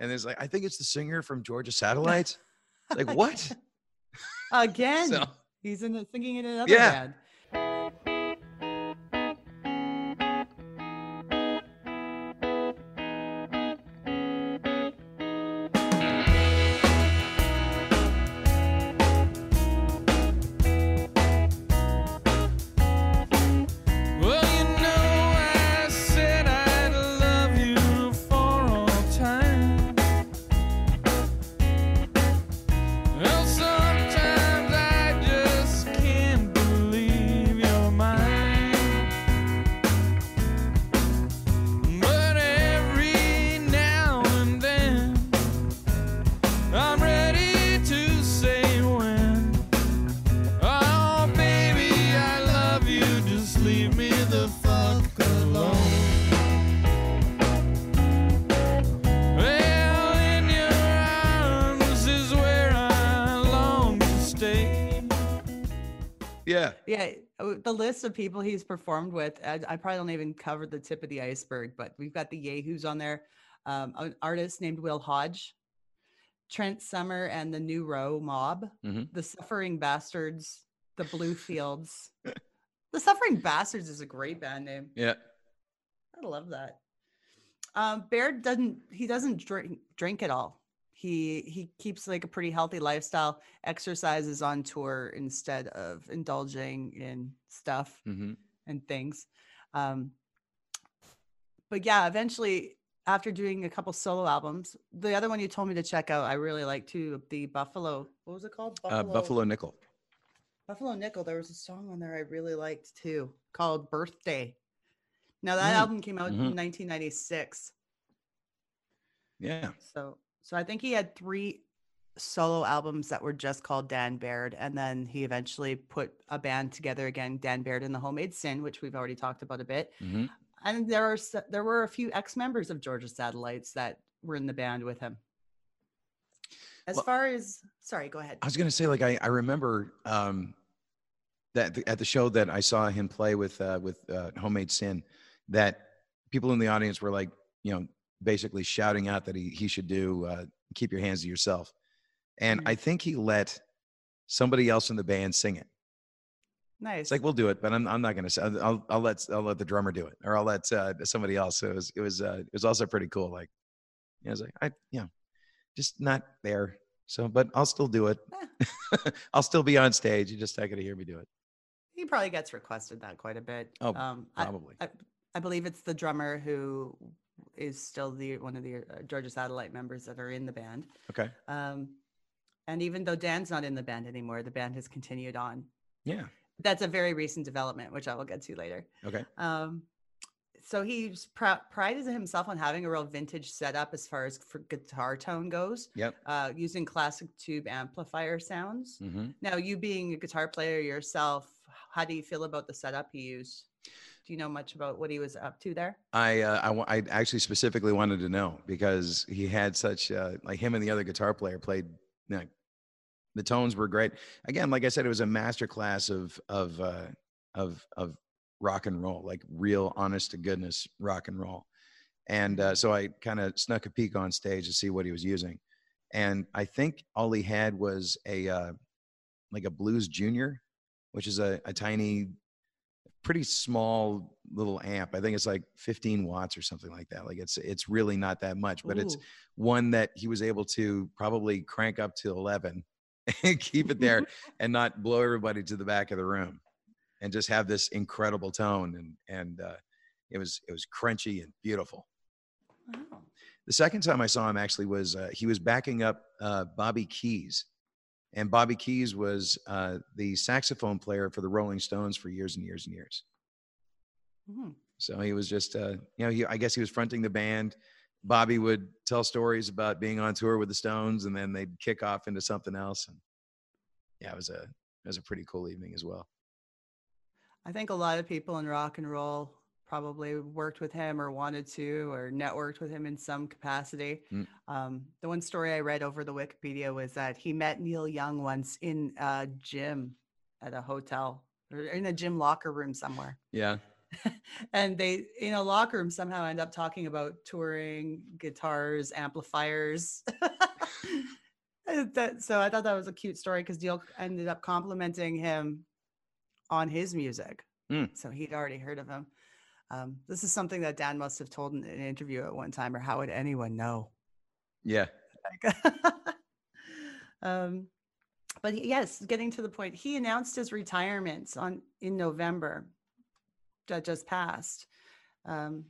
And it's like, I think it's the singer from Georgia Satellites. Like, [LAUGHS] what? [LAUGHS] Again, So- he's in the, singing in another Yeah. band. The list of people he's performed with, I, I probably don't even cover the tip of the iceberg, but we've got the Yayhoos on there. Um, an artist named Will Hoge, Trent Summar and the New Row Mob, Mhm. the Suffering Bastards, the Blue Fields. the Suffering Bastards is a great band name. Yeah. I love that. Um, Baird doesn't he doesn't drink drink at all. He he keeps like a pretty healthy lifestyle, exercises on tour instead of indulging in stuff hmm and things. Um, but yeah, eventually after doing a couple solo albums, the other one you told me to check out, I really like too. The Buffalo, what was it called? Uh, Buffalo Nickel. Buffalo Nickel. There was a song on there I really liked too, called "Birthday." Now that Mm, album came out mhm. in 1996. Yeah. So so I think he had three solo albums that were just called Dan Baird, and then he eventually put a band together again, Dan Baird and the Homemade Sin, which we've already talked about a bit. hmm And there are there were a few ex members of Georgia Satellites that were in the band with him. As Well- far as sorry, go ahead. I was gonna say, like, I, I remember um, that th- at the show that I saw him play with uh, with uh, Homemade Sin, that people in the audience were like, you know, basically shouting out that he he should do uh, "Keep Your Hands to Yourself," and Mhm. I think he let somebody else in the band sing it. Nice. It's like we'll do it, but I'm I'm not gonna say. I'll I'll, let I'll let the drummer do it, or I'll let uh, somebody else. So it was it was uh, it was also pretty cool. Like, you know, I was like, I you know, just not there. So, but I'll still do it. [LAUGHS] I'll still be on stage. You're just not gonna hear me do it. he probably gets requested that quite a bit. Oh, um, I- Probably. I, I believe it's the drummer who is still the one of the uh, Georgia Satellite members that are in the band. Okay. Um, and even though Dan's not in the band anymore, the band has continued on. Yeah. That's a very recent development, which I will get to later. Okay. Um, so he's pr- prided himself on having a real vintage setup as far as for guitar tone goes, Yep. uh, using classic tube amplifier sounds. hmm Now, you being a guitar player yourself, how do you feel about the setup he used? Do you know much about what he was up to there? I, uh, I, I actually specifically wanted to know because he had such uh, like him and the other guitar player played. You know, the tones were great. Again, like I said, it was a master class of of uh, of of rock and roll, like real, honest to goodness rock and roll. And uh, so I kind of snuck a peek on stage to see what he was using, and I think all he had was a uh, like a Blues Junior, which is a, a tiny pretty small little amp. I think it's like 15 watts or something like that. Like it's it's really not that much, but it's one that he was able to probably crank up to 11 [LAUGHS] and keep it there [LAUGHS] and not blow everybody to the back of the room and just have this incredible tone and and uh, it was it was crunchy and beautiful. Wow. The second time I saw him actually was uh, he was backing up uh, Bobby Keys, and Bobby Keys was uh, the saxophone player for the Rolling Stones for years and years and years. Mhm. So he was just, uh, you know, he, I guess he was fronting the band. Bobby would tell stories about being on tour with the Stones, and then they'd kick off into something else. And yeah, it was a it was a pretty cool evening as well. I think a lot of people in rock and roll probably worked with him or wanted to or networked with him in some capacity. Mm. Um, the one story I read over the Wikipedia was that he met Neil Young once in a gym at a hotel or in a gym locker room somewhere. [LAUGHS] Yeah, and they in a locker room somehow end up talking about touring guitars amplifiers [LAUGHS] that, so i thought that was a cute story because deal ended up complimenting him on his music Mm. so he'd already heard of him um, this is something that dan must have told in an interview at one time or how would anyone know yeah, [LAUGHS] um, but yes, getting to the point, he announced his retirement on in November that just passed. Um,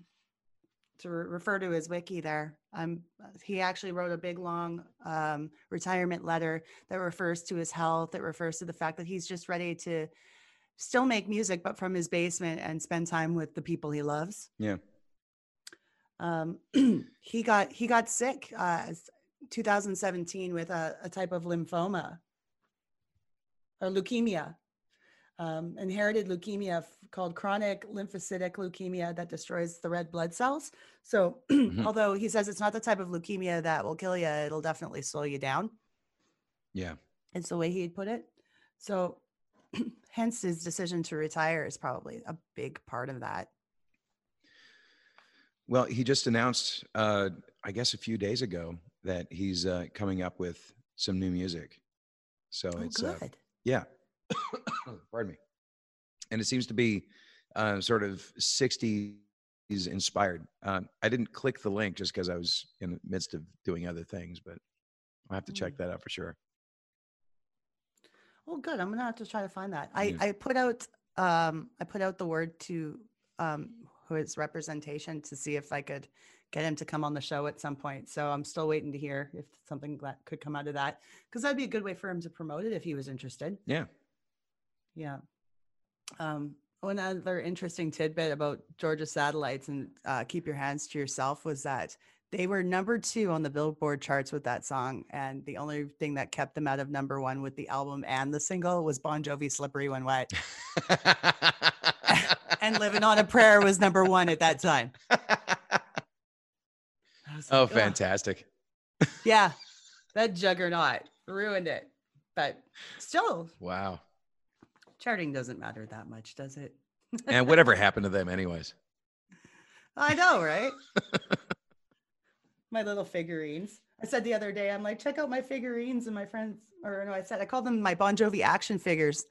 to re- refer to his wiki there, um, he actually wrote a big long um, retirement letter that refers to his health. That refers to the fact that he's just ready to still make music, but from his basement and spend time with the people he loves yeah. um, [CLEARS THROAT] he got he got sick uh, 2017 with a, a type of lymphoma or leukemia, um, inherited leukemia called chronic lymphocytic leukemia that destroys the red blood cells. So, [CLEARS THROAT] Mhm. although he says it's not the type of leukemia that will kill you, it'll definitely slow you down. Yeah. It's the way he'd put it. So, hence his decision to retire is probably a big part of that. Well, he just announced, uh, I guess, a few days ago that he's uh, coming up with some new music. So Oh, it's uh, yeah, [COUGHS] pardon me, and it seems to be uh, sort of '60s inspired. Um, I didn't click the link just because I was in the midst of doing other things, but I'll have to check Mm. that out for sure. Well, good. I'm gonna have to try to find that. I. I put out um I put out the word to um his representation to see if I could get him to come on the show at some point. So I'm still waiting to hear if something that could come out of that because that'd be a good way for him to promote it if he was interested. Yeah. Yeah. Um, one other interesting tidbit about Georgia Satellites and uh, Keep Your Hands to Yourself was that they were number two on the Billboard charts with that song. And the only thing that kept them out of number one with the album and the single was Bon Jovi Slippery When Wet. [LAUGHS] And Living on a Prayer was number one at that time. Oh, fantastic! Yeah. [LAUGHS] That juggernaut ruined it. But still, Wow. charting doesn't matter that much, does it? And whatever [LAUGHS] happened to them, anyways? I know, right? My little figurines. I said the other day, I'm like, check out my figurines and my friends, or no, I said I called them my Bon Jovi action figures.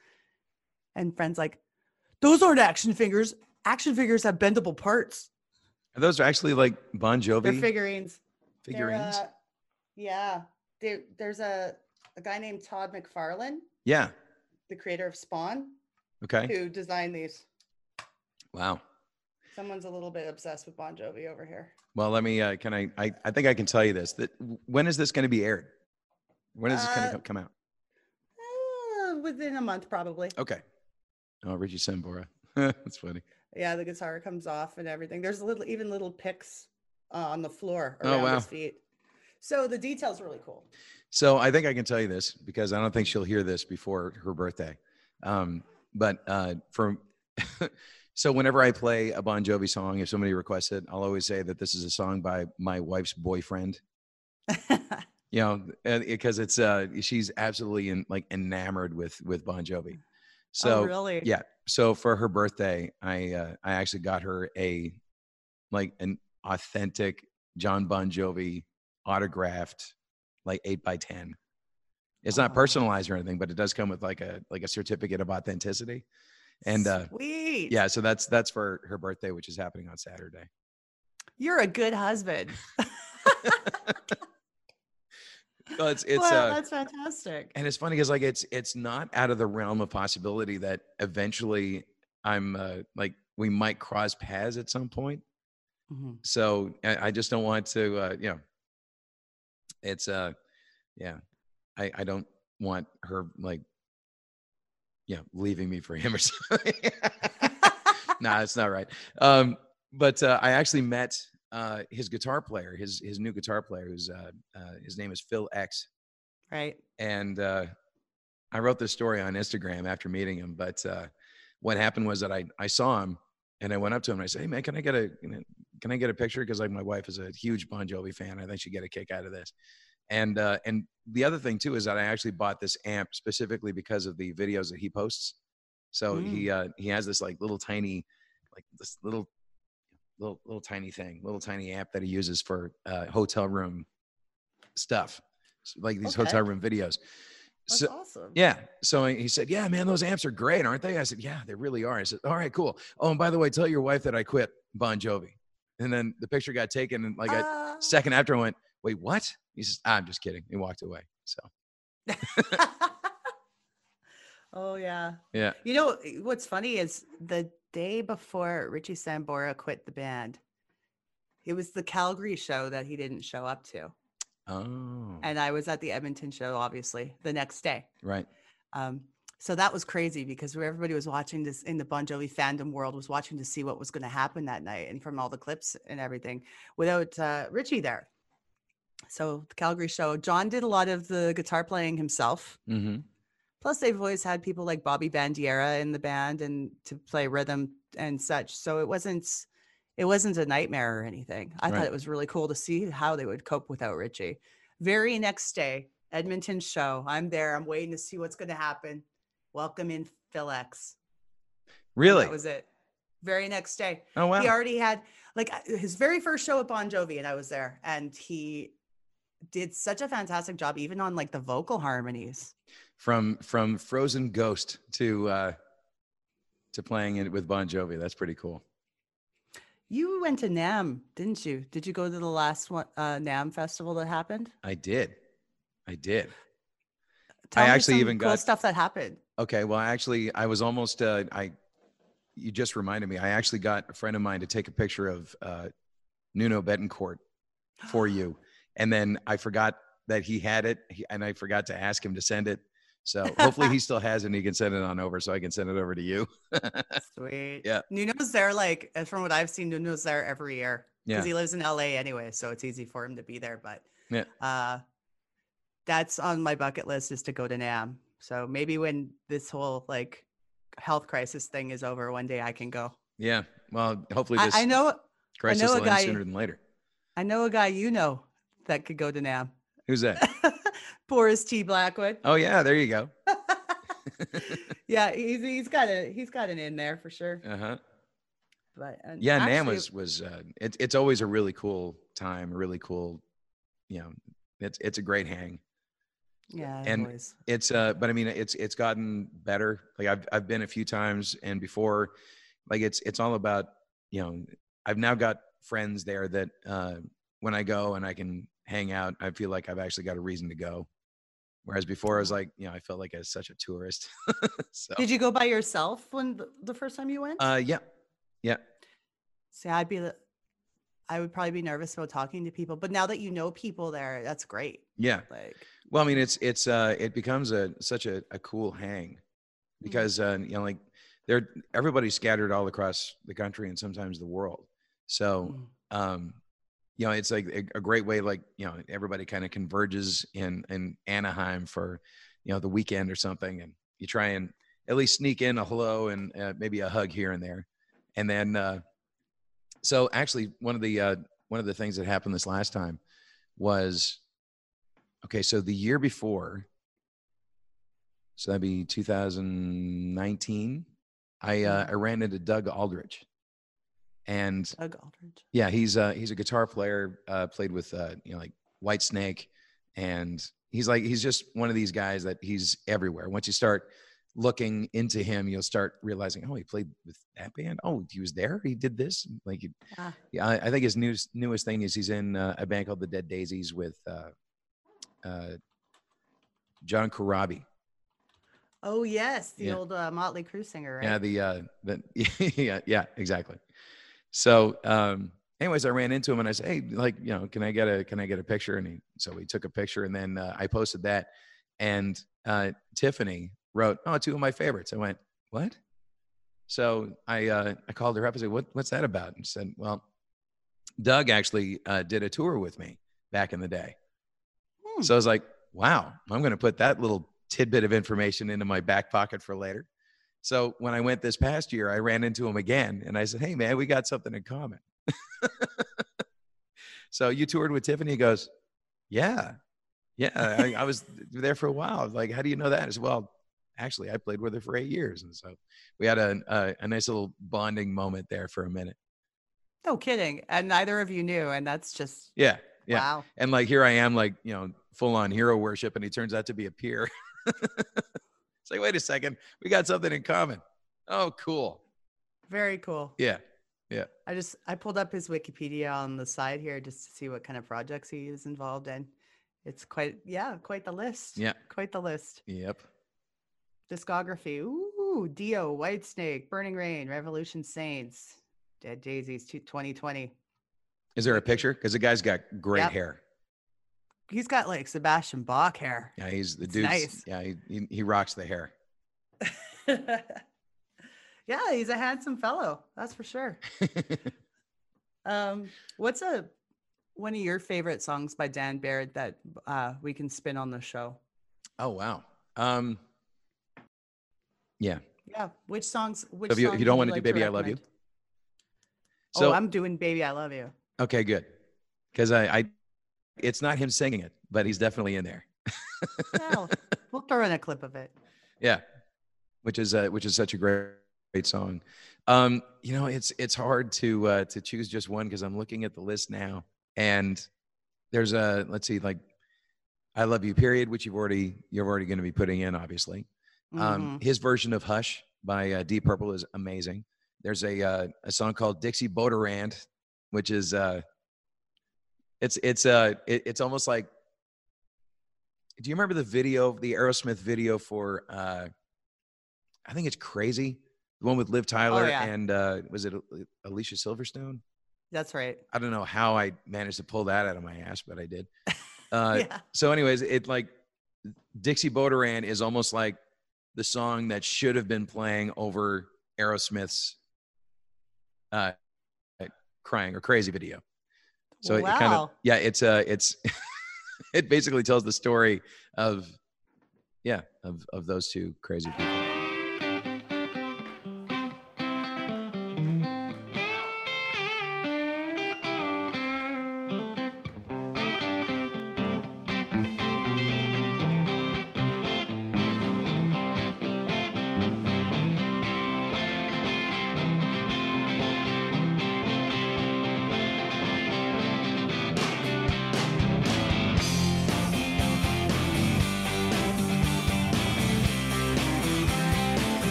And friends like, those aren't action figures. Action figures have bendable parts. Are those are actually like Bon They're Jovi figurines. They're, figurines? uh, yeah. There, there's a, a guy named Todd McFarlane, yeah. the creator of Spawn, Okay. who designed these. Wow. Someone's a little bit obsessed with Bon Jovi over here. Well, let me. Uh, can I, I? I think I can tell you this. That when is this going to be aired? When is this going Uh, to come out? Uh, within a month, probably. Okay. Oh, Richie Sambora. [LAUGHS] That's funny. Yeah, the guitar comes off and everything. There's little, even little picks uh, on the floor Oh, around wow. his feet. So the detail's really cool. So I think I can tell you this because I don't think she'll hear this before her birthday. Um, but uh, for [LAUGHS] So whenever I play a Bon Jovi song, if somebody requests it, I'll always say that this is a song by my wife's boyfriend. [LAUGHS] You know, because it's uh she's absolutely in, like enamored with with Bon Jovi. So oh, really? yeah, so for her birthday, I uh, I actually got her a like an authentic John Bon Jovi autographed like eight by ten. It's not Oh. personalized or anything, but it does come with like a like a certificate of authenticity. And uh Sweet. Yeah, so that's that's for her birthday, which is happening on Saturday. You're a good husband. [LAUGHS] Well, it's [LAUGHS] it's wow, uh, that's fantastic. and it's funny because like it's it's not out of the realm of possibility that eventually I'm uh, like we might cross paths at some point. Mhm. So I, I just don't want to uh, you know it's uh yeah I I don't want her like yeah leaving me for him or [LAUGHS] something. nah, it's not right. Um, but uh, I actually met uh, his guitar player, his his new guitar player, who's uh, uh, his name is Phil X, Right. and uh, I wrote this story on Instagram after meeting him. But uh, what happened was that I I saw him and I went up to him and I said, "Hey man, can I get a can I get a picture? Because like my wife is a huge Bon Jovi fan. I think she'd get a kick out of this." And uh, and the other thing too is that I actually bought this amp specifically because of the videos that he posts. So he uh, he has this like little tiny, like this little little little tiny thing, little tiny amp that he uses for uh, hotel room stuff, So, like these Okay. hotel room videos. That's So awesome. yeah, so he said, "Yeah, man, those amps are great, aren't they?" I said, "Yeah, they really are." I said, "All right, cool. Oh, and by the way, tell your wife that I quit Bon Jovi." And then the picture got taken, and like a Ah. second after, I went, "Wait, what?" He says, "I'm just kidding." He walked away. So [LAUGHS] oh yeah. yeah, You know eh, what's funny is the day before Richie Sambora quit the band, it was the Calgary show that he didn't show up to, oh, and I was at the Edmonton show, obviously, the next day. right, Um, so that was crazy because everybody was watching this in the Bon Jovi fandom world was watching to see what was going to happen that night, and from all the clips and everything, without uh, Richie there. So the Calgary show, John did a lot of the guitar playing himself. mm-hmm. Plus, they've always had people like Bobby Bandiera in the band and to play rhythm and such. So it wasn't it wasn't a nightmare or anything. I Right. thought it was really cool to see how they would cope without Richie. Very next day, Edmonton show. I'm there. I'm waiting to see what's going to happen. Welcome in Phil X. And really? That was it. Very next day. oh wow, He already had like uh, his very first show at Bon Jovi, and I was there, and he did such a fantastic job, even on like the vocal harmonies. from from Frozen Ghost to uh to playing it with Bon Jovi. That's pretty cool. You went to NAMM, didn't you? Did you go to the last one uh, NAMM festival that happened? I did, I did. Tell me actually even cool got- stuff that happened. Okay, well, actually, I was almost. Uh, I, you just reminded me. I actually got a friend of mine to take a picture of uh, Nuno Bettencourt for [GASPS] you, and then I forgot that he had it, and I forgot to ask him to send it. So hopefully he [LAUGHS] still has it, and he can send it on over, so I can send it over to you. [LAUGHS] Sweet. Yeah. Nuno's there, like, uh, from what I've seen, Nuno's there every year because Yeah. he lives in LA anyway. So it's easy for him to be there. But Yeah. uh, that's on my bucket list is to go to NAMM. So maybe when this whole like health crisis thing is over, one day I can go. Yeah. Well, hopefully this I know, crisis know a will end sooner than later. I know a guy you know that could go to NAMM. Who's that? [LAUGHS] Boris T. Blackwood. oh yeah, there you go. [LAUGHS] yeah, he's he's got a he's got an in there for sure. Uh huh. But Yeah, NAMM was was uh, it's it's always a really cool time, really cool, you know, it's it's a great hang. yeah, and- always. It's uh, but I mean, it's it's gotten better. Like I've I've been a few times, and before, like it's it's all about you know, I've now got friends there that uh, when I go and I can hang out, I feel like I've actually got a reason to go. Whereas before, I was like, you know, I felt like I was such a tourist. [LAUGHS] so, Did you go by yourself when the, first time you went? uh, yeah, yeah, See, I'd be, I would probably be nervous about talking to people. But now that you know people there, that's great. yeah. Like, Well, I mean, it's it's uh, it becomes a such a, a cool hang Mm-hmm. because uh, you know, like they're everybody's scattered all across the country and sometimes the world. So, mm, um, you know, it's like a, a great way, like you know, everybody kind of converges in in Anaheim for you know the weekend or something, and you try and at least sneak in a hello and uh, maybe a hug here and there, and then uh, so actually one of the uh, one of the things that happened this last time was okay. So the year before, so that'd be 2019. I uh, I ran into Doug Aldrich, and Doug Aldrich. yeah, he's uh he's a guitar player, uh played with uh you know like Whitesnake and he's like he's just one of these guys that he's everywhere. Once you start looking into him, you'll start realizing, oh, he played with that band. Oh, he was there. He did this. Like, he- Ah. yeah, I, I think his newest newest thing is he's in uh, a band called the Dead Daisies with uh, uh, John Corabi. Oh yes, the Yeah. old uh, Motley Crue singer, right? Yeah, the uh the [LAUGHS] yeah, yeah, exactly. So um anyways, I ran into him and I said, Hey, like, you know, can I get a can I get a picture? And he so we took a picture and then uh, I posted that and uh Tiffany wrote, Oh, two of my favorites. I went, What? So I uh I called her up and said, What what's that about? And she said, Well, Doug actually uh did a tour with me back in the day. Hmm. So I was like, wow, I'm going to put that little tidbit of information into my back pocket for later. So when I went this past year, I ran into him again and I said, hey, man, we got something in common. [LAUGHS] so you toured with Tiffany? He goes, yeah. Yeah, I, I was there for a while. Like, how do you know that? I said, well, actually, I played with her for eight years. And so we had a, a, a nice little bonding moment there for a minute. No kidding. And neither of you knew, and that's just Yeah. Yeah. wow. And like here I am, like, you know, full on hero worship, and he turns out to be a peer. [LAUGHS] it's like, wait a second, we got something in common. Oh, cool. Very cool. Yeah. Yeah. I just I pulled up his Wikipedia on the side here just to see what kind of projects he is involved in. It's quite yeah, quite the list. Yeah. Quite the list. Yep. Discography. Ooh, Dio, Whitesnake, Burning Rain, Revolution Saints, Dead Daisies, two- 2020. Is there a picture? Because the guy's got great Yep. hair. He's got like Sebastian Bach hair. Yeah, he's the dude. nice. Yeah, he, he he rocks the hair. [LAUGHS] yeah, he's a handsome fellow. That's for sure. [LAUGHS] Um, what's a one of your favorite songs by Dan Baird that uh, we can spin on the show? oh wow. Um. Yeah. Yeah, which songs? Which if you- if you don't wanna do like Baby, I Love You? So oh, I'm doing "Baby I Love You." okay, good. Because I, I, it's not him singing it, but he's definitely in there. We'll- [LAUGHS] we'll throw in a clip of it. Yeah, which is uh, which is such a great, great song. Um, you know, it's it's hard to uh, to choose just one because I'm looking at the list now, and there's a let's see, like "I Love You" period, which you've already you're already going to be putting in, obviously. Um, Mhm. his version of "Hush" by uh, Deep Purple is amazing. There's a uh, a song called "Dixie Boaterand," which is uh, it's it's uh, it, it's almost like. Do you remember the video, the Aerosmith video for? Uh, I think it's "Crazy," the one with Liv Tyler Oh, yeah. and uh, was it Alicia Silverstone? That's right. I don't know how I managed to pull that out of my ass, but I did. [LAUGHS] Uh, yeah. so, anyways, it like Dixie Boaterand is almost like the song that should have been playing over Aerosmith's uh, crying or crazy video. So it kind of yeah, it's uh it's [LAUGHS] it basically tells the story of yeah of of those two crazy people.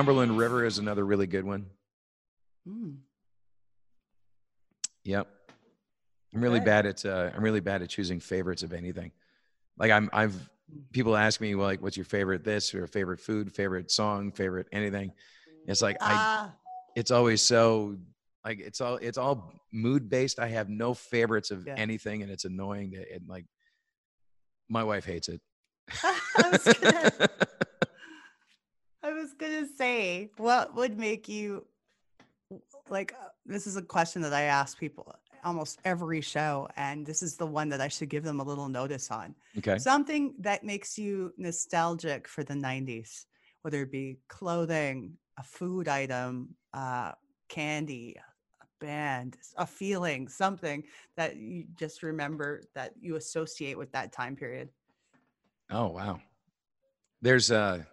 Cumberland River is another really good one. Mm. Yep. I'm really Good. bad at uh, I'm really bad at choosing favorites of anything. Like I'm I've people ask me well, like what's your favorite this or favorite food, favorite song, favorite anything. It's like I Ah, it's always so like it's all it's all mood based. I have no favorites of Yeah. anything and it's annoying to it like my wife hates it. [LAUGHS] [LAUGHS] Was gonna, I was gonna say, what would make you like? uh, This is a question that I ask people almost every show, and this is the one that I should give them a little notice on. okay. Something that makes you nostalgic for the '90s, whether it be clothing, a food item, uh, candy, a band, a feeling, something that you just remember that you associate with that time period. Oh wow. There's uh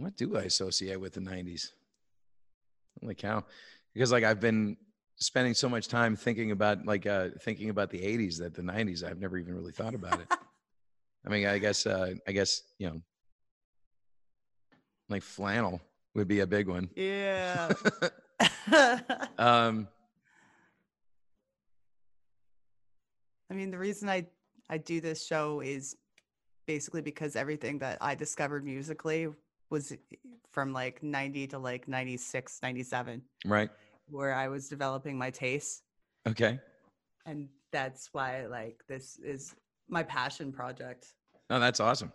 what do I associate with the 90s? Holy cow. Because like I've been spending so much time thinking about like uh thinking about the 80s that the 90s I've never even really thought about it. [LAUGHS] I mean, I guess uh I guess, you know, like flannel would be a big one. Yeah. [LAUGHS] [LAUGHS] um I mean, the reason I I do this show is basically because everything that I discovered musically was from like 90 to like 96, 97, right. where I was developing my taste. Okay. And that's why like this is my passion project. No, that's awesome.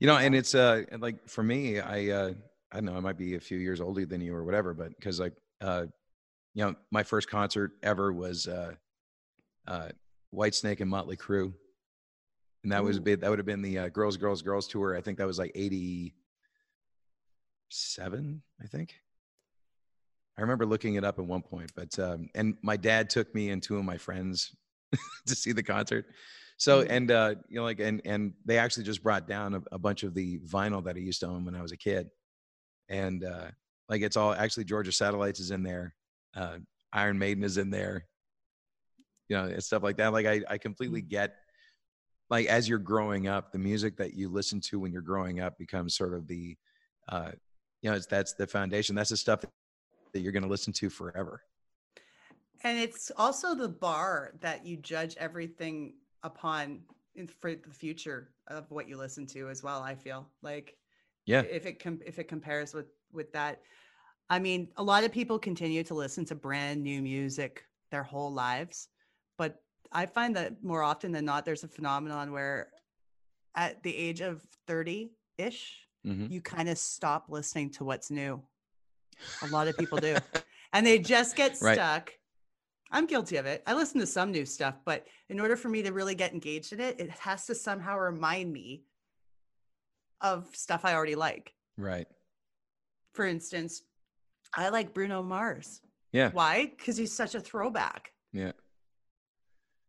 You know, and it's uh like for me, I uh I don't know, I might be a few years older than you or whatever, but because like uh you know, my first concert ever was uh uh Whitesnake and Motley Crue. And that was Ooh. big that would have been the uh, Girls Girls Girls tour. I think that was like 87, I think. I remember looking it up at one point, but um and my dad took me and two of my friends [LAUGHS] to see the concert. So Mm. and uh you know like and and they actually just brought down a, a bunch of the vinyl that I used to own when I was a kid. And uh like it's all actually Georgia Satellites is in there. Uh Iron Maiden is in there. You know, and stuff like that. Like I I completely get like as you're growing up, the music that you listen to when you're growing up becomes sort of the uh you know, it's that's the foundation. That's the stuff that you're going to listen to forever. And it's also the bar that you judge everything upon in, for the future of what you listen to as well. I feel like Yeah. if it com- if it compares with with that, I mean, a lot of people continue to listen to brand new music their whole lives, but I find that more often than not, there's a phenomenon where at the age of thirty ish, Mhm. you kind of stop listening to what's new. A lot of people do. and they just get [LAUGHS] Right. stuck. I'm guilty of it. I listen to some new stuff, but in order for me to really get engaged in it, it has to somehow remind me of stuff I already like. Right. For instance, I like Bruno Mars. Yeah. Why? Because he's such a throwback. Yeah.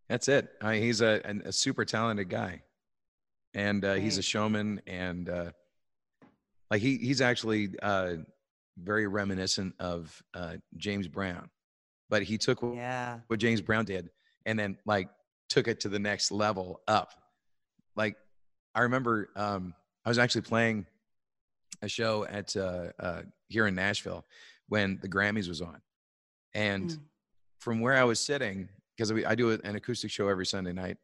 That's it. I mean, he's a, an- a super talented guy, and uh, he's a showman, and uh, like he he's actually uh, very reminiscent of uh, James Brown, but he took what, Yeah. what James Brown did and then like took it to the next level up. Like I remember um, I was actually playing a show at uh, uh, here in Nashville when the Grammys was on, and Mm. from where I was sitting, because I do an acoustic show every Sunday night,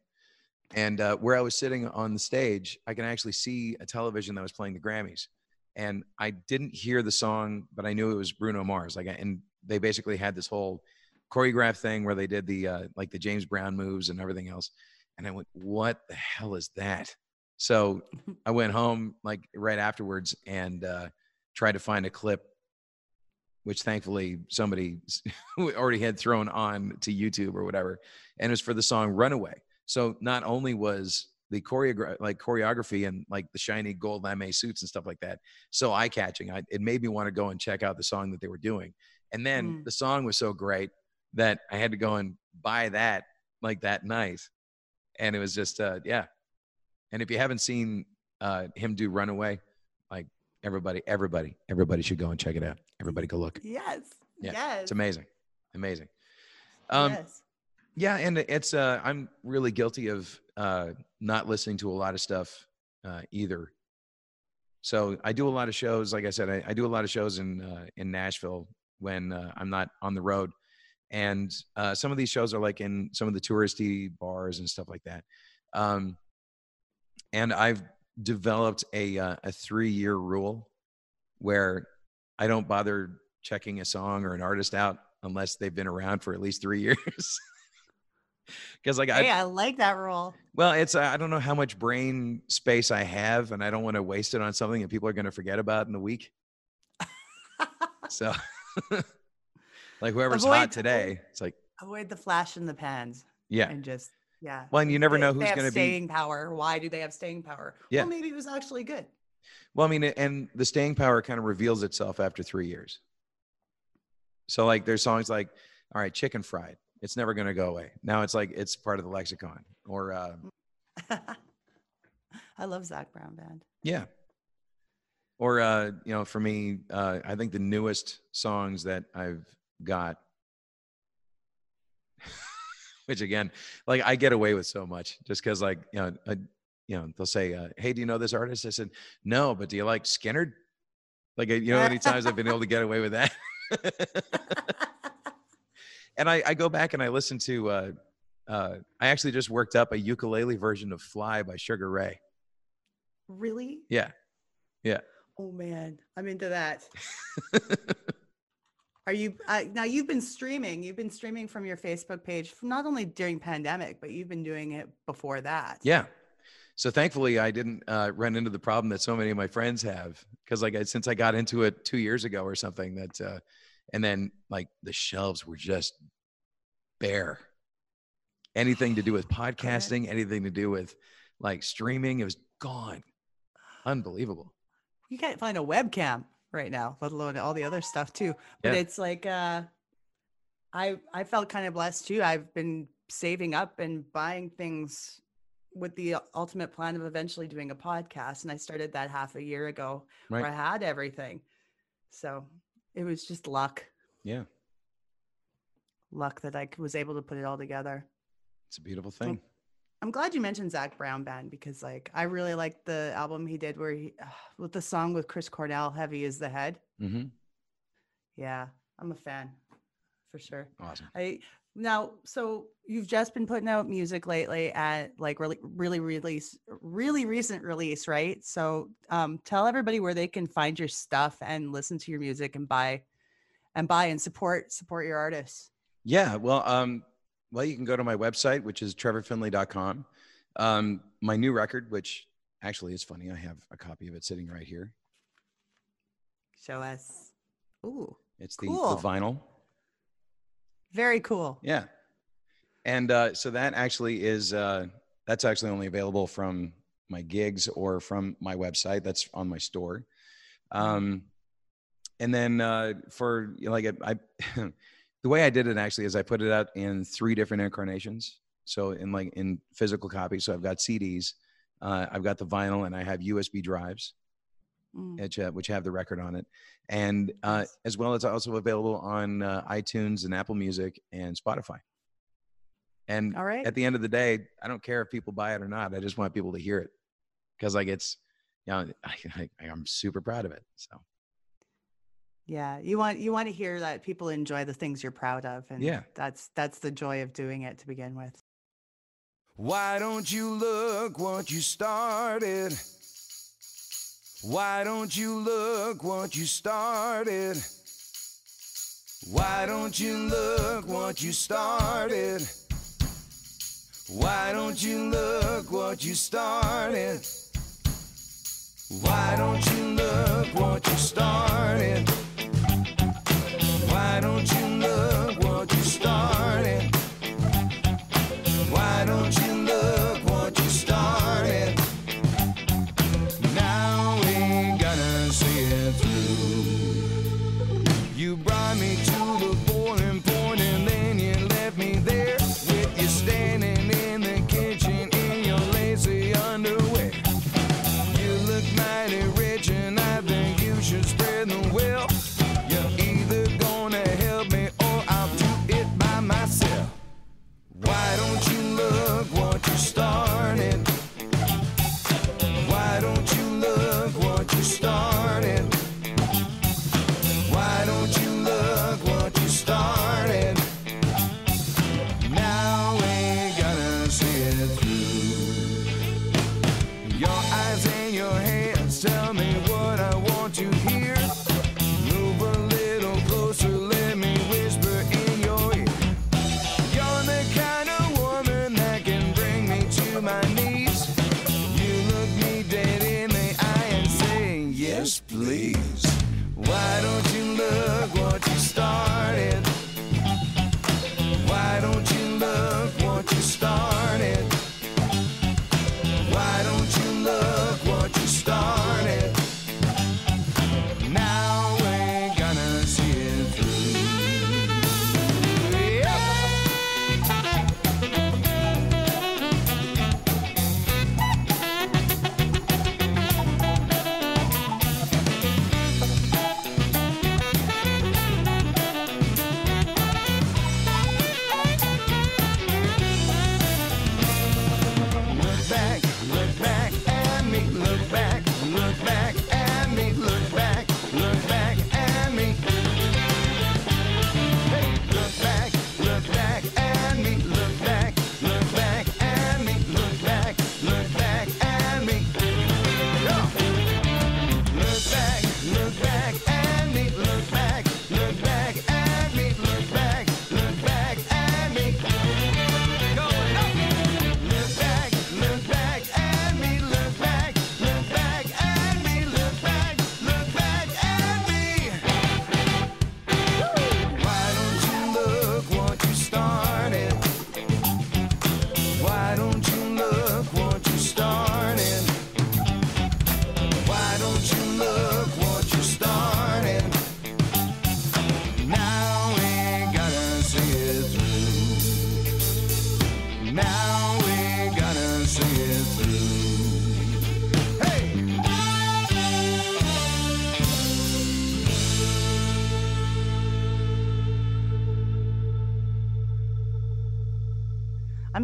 and uh, where I was sitting on the stage, I can actually see a television that was playing the Grammys, and I didn't hear the song, but I knew it was Bruno Mars. Like, and they basically had this whole choreographed thing where they did the uh, like the James Brown moves and everything else, and I went, "What the hell is that?" So [LAUGHS] I went home like right afterwards and uh, tried to find a clip which thankfully somebody [LAUGHS] already had thrown on to YouTube or whatever, and it was for the song "Runaway." So not only was the choreograph like choreography and like the shiny gold lame suits and stuff like that so eye catching, I, it made me want to go and check out the song that they were doing. And then Mm. the song was so great that I had to go and buy that like that night, and it was just uh, yeah. And if you haven't seen uh, him do "Runaway," like everybody, everybody, everybody should go and check it out. Everybody go look. Yes. Yeah, Yes. It's amazing. Amazing. Um, yes. Yeah, and it's uh, I'm really guilty of uh, not listening to a lot of stuff uh, either. So I do a lot of shows. Like I said, I, I do a lot of shows in uh, in Nashville when uh, I'm not on the road, and uh, some of these shows are like in some of the touristy bars and stuff like that. Um, and I've developed a uh, a three year rule where I don't bother checking a song or an artist out unless they've been around for at least three [LAUGHS] years. [LAUGHS] Because like Hey, I I like that rule. well, it's uh, I don't know how much brain space I have, and I don't want to waste it on something that people are going to forget about in a week. [LAUGHS] So, [LAUGHS] like whoever's Avoid- hot today, it's like Avoid the flash in the pans yeah. and just yeah. Well, and you never They- know who's going to be. staying power. Why do they have staying power? Yeah. Well, maybe it was actually good. Well, I mean, and the staying power kind of reveals itself after three years. So, like, there's songs like, "All right, chicken fried." It's never going to go away. Now it's like it's part of the lexicon. Or uh, [LAUGHS] I love Zac Brown Band. yeah. Or uh, you know, for me, uh, I think the newest songs that I've got, [LAUGHS] which again, like I get away with so much just because, like, you know, I, you know, they'll say, uh, "Hey, do you know this artist?" I said, "No, but do you like Skinner?" Like, you know, how many times I've been able to get away with that. [LAUGHS] and I, I go back and I listen to. Uh, uh, I actually just worked up a ukulele version of "Fly" by Sugar Ray. Really? Yeah, yeah. Oh man, I'm into that. [LAUGHS] Are you uh, now? You've been streaming. You've been streaming from your Facebook page, not only during pandemic, but you've been doing it before that. Yeah. So thankfully, I didn't uh, run into the problem that so many of my friends have because, like, I, since I got into it two years ago or something, that, uh, and then like the shelves were just bare. Anything to do with podcasting, anything to do with like streaming, it was gone. Unbelievable. You can't find a webcam right now, let alone all the other stuff too. But Yeah. it's like uh, I I felt kind of blessed too. I've been saving up and buying things with the ultimate plan of eventually doing a podcast, and I started that half a year ago, where I had everything. So it was just luck. Yeah. luck that I was able to put it all together. It's a beautiful thing. I'm glad you mentioned Zac Brown Band because like I really liked the album he did where he with the song with Chris Cornell, "Heavy Is the Head." hmm Yeah, I'm a fan for sure. Awesome. I now so you've just been putting out music lately at like really really release really recent release, right? So um tell everybody where they can find your stuff and listen to your music and buy and buy and support support your artists. Yeah, well, um, well, you can go to my website, which is trevorfinlay.com. Um, my new record, which actually is funny, I have a copy of it sitting right here. Show us. Ooh, It's the, Cool. the vinyl. Very cool. Yeah. And uh, so that actually is, uh, that's actually only available from my gigs or from my website. That's on my store. Um, and then uh, for like I, I [LAUGHS] the way I did it actually is I put it out in three different incarnations. So in like in physical copies. So I've got CDs, uh, I've got the vinyl, and I have USB drives Mm. which, uh, which have the record on it, and uh, as well as also available on uh, iTunes and Apple Music and Spotify. And All right. at the end of the day, I don't care if people buy it or not. I just want people to hear it because, like, it's you know, [LAUGHS] I, I, I'm super proud of it. So Yeah, you want you want to hear that people enjoy the things you're proud of, and Yeah. that's that's the joy of doing it to begin with. Why don't you look what you started? Why don't you look what you started? Why don't you look what you started? Why don't you look what you started? Why don't you look what you started? Why don't you look what you started?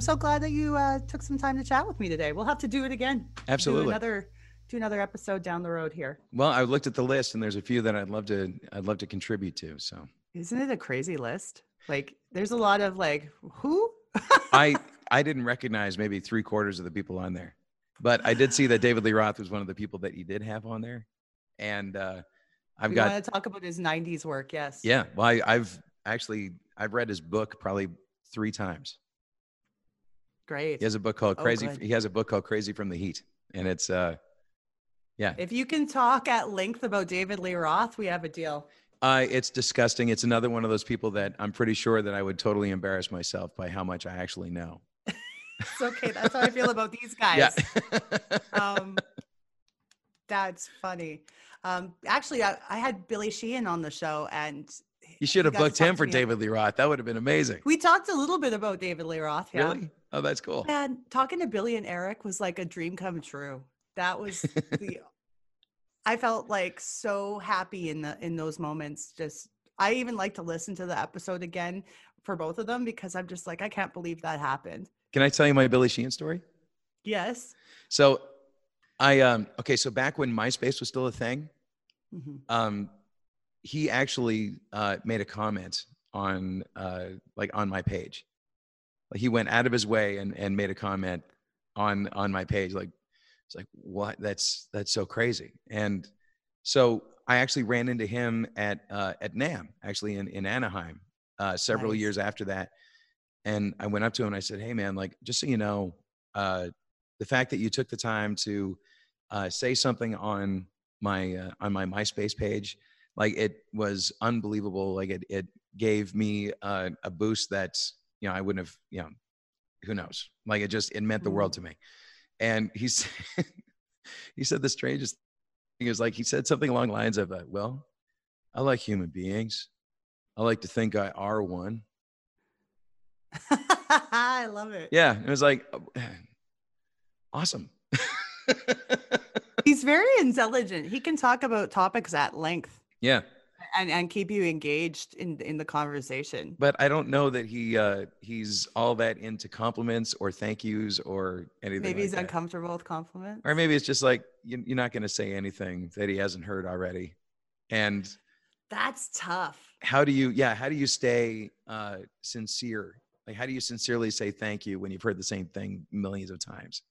I'm so glad that you uh, took some time to chat with me today. We'll have to do it again. Absolutely. Do another do another episode down the road here. Well, I looked at the list, and there's a few that I'd love to I'd love to contribute to. So Isn't it a crazy list? Like there's a lot of like who? [LAUGHS] I I didn't recognize maybe three quarters of the people on there, but I did see that David Lee Roth was one of the people that he did have on there, and uh, I've we got want to talk about his 90s work. Yes. yeah. Well, I, I've actually I've read his book probably three times. Great. He has a book called Oh, Crazy. good. He has a book called Crazy from the Heat, and it's uh, yeah, If you can talk at length about David Lee Roth, we have a deal. uh, it's disgusting. It's another one of those people that I'm pretty sure that I would totally embarrass myself by how much I actually know. [LAUGHS] It's okay. That's how I feel about these [LAUGHS] guys. Yeah. um, that's funny. Um, actually, I, I had Billy Sheehan on the show, and you should have booked him for. David Lee Roth. That would have been amazing. we talked a little bit about David Lee Roth. Yeah. Really? Oh, that's cool. And talking to Billy and Eric was like a dream come true. That was the. [LAUGHS] I felt like so happy in the in those moments. Just I even like to listen to the episode again for both of them because I'm just like I can't believe that happened. Can I tell you my Billy Sheehan story? Yes. So, I um okay. So back when MySpace was still a thing, Mhm. um, he actually uh, made a comment on uh, like on my page. He went out of his way and and made a comment on on my page. Like it's like what? That's that's so crazy. And so I actually ran into him at uh, at NAMM actually in in Anaheim uh, several Nice. years after that. And I went up to him and I said, "Hey man, like just so you know, uh, the fact that you took the time to uh, say something on my uh, on my MySpace page, like it was unbelievable. Like it it gave me uh, a boost that you know I wouldn't have you know who knows. Like it just it meant the world to me. And he [LAUGHS] said he said the strangest thing is like he said something along the lines of, uh, "Well, I like human beings. I like to think I are one." [LAUGHS] I love it. Yeah, it was like uh, awesome. [LAUGHS] He's very intelligent. He can talk about topics at length yeah. And, and keep you engaged in in the conversation. but I don't know that he uh, he's all that into compliments or thank yous or anything. Maybe like he's that. uncomfortable with compliments. or maybe it's just like you, you're not going to say anything that he hasn't heard already. And That's tough. how do you, yeah, how do you stay uh, sincere? Like, how do you sincerely say thank you when you've heard the same thing millions of times?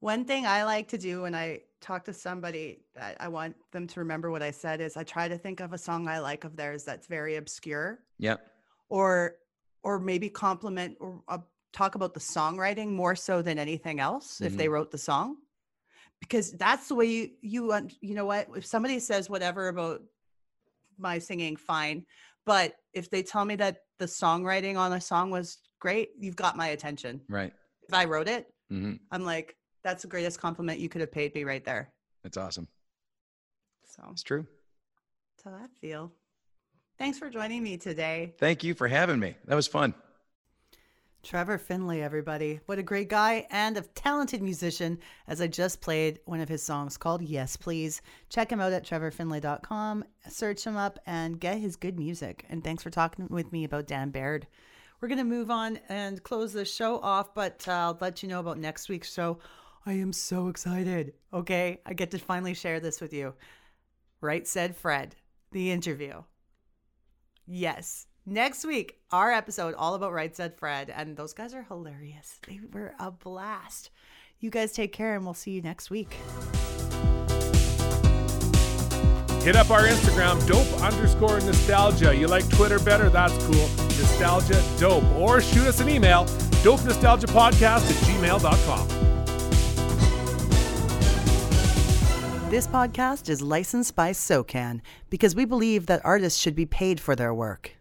One thing I like to do when I talk to somebody that I want them to remember what I said is I try to think of a song I like of theirs that's very obscure Yep. or or maybe compliment or uh, talk about the songwriting more so than anything else if they wrote the song. Because that's the way you you you know what? If somebody says whatever about my singing fine. But if they tell me that the songwriting on a song was great you've got my attention. Right. if i wrote it hmm i'm like that's the greatest compliment you could have paid me right there That's awesome. so It's true. that's how i feel thanks for joining me today Thank you for having me. That was fun. Trevor Finlay, everybody. What a great guy and a talented musician, as I just played one of his songs called Yes Please. Check him out at trevorfinlay.com, search him up, and get his good music. And thanks for talking with me about Dan Baird. We're going to move on and close the show off, but uh, I'll let you know about next week's show. I am so excited. Okay, I get to finally share this with you. Right said Fred, the interview. Yes. Next week, our episode all about Right Said Fred. And those guys are hilarious. They were a blast. You guys take care and we'll see you next week. Hit up our Instagram, dope underscore nostalgia. You like Twitter better? That's cool. Nostalgia dope. Or shoot us an email, dope nostalgia podcast at gmail.com. This podcast is licensed by SOCAN because we believe that artists should be paid for their work.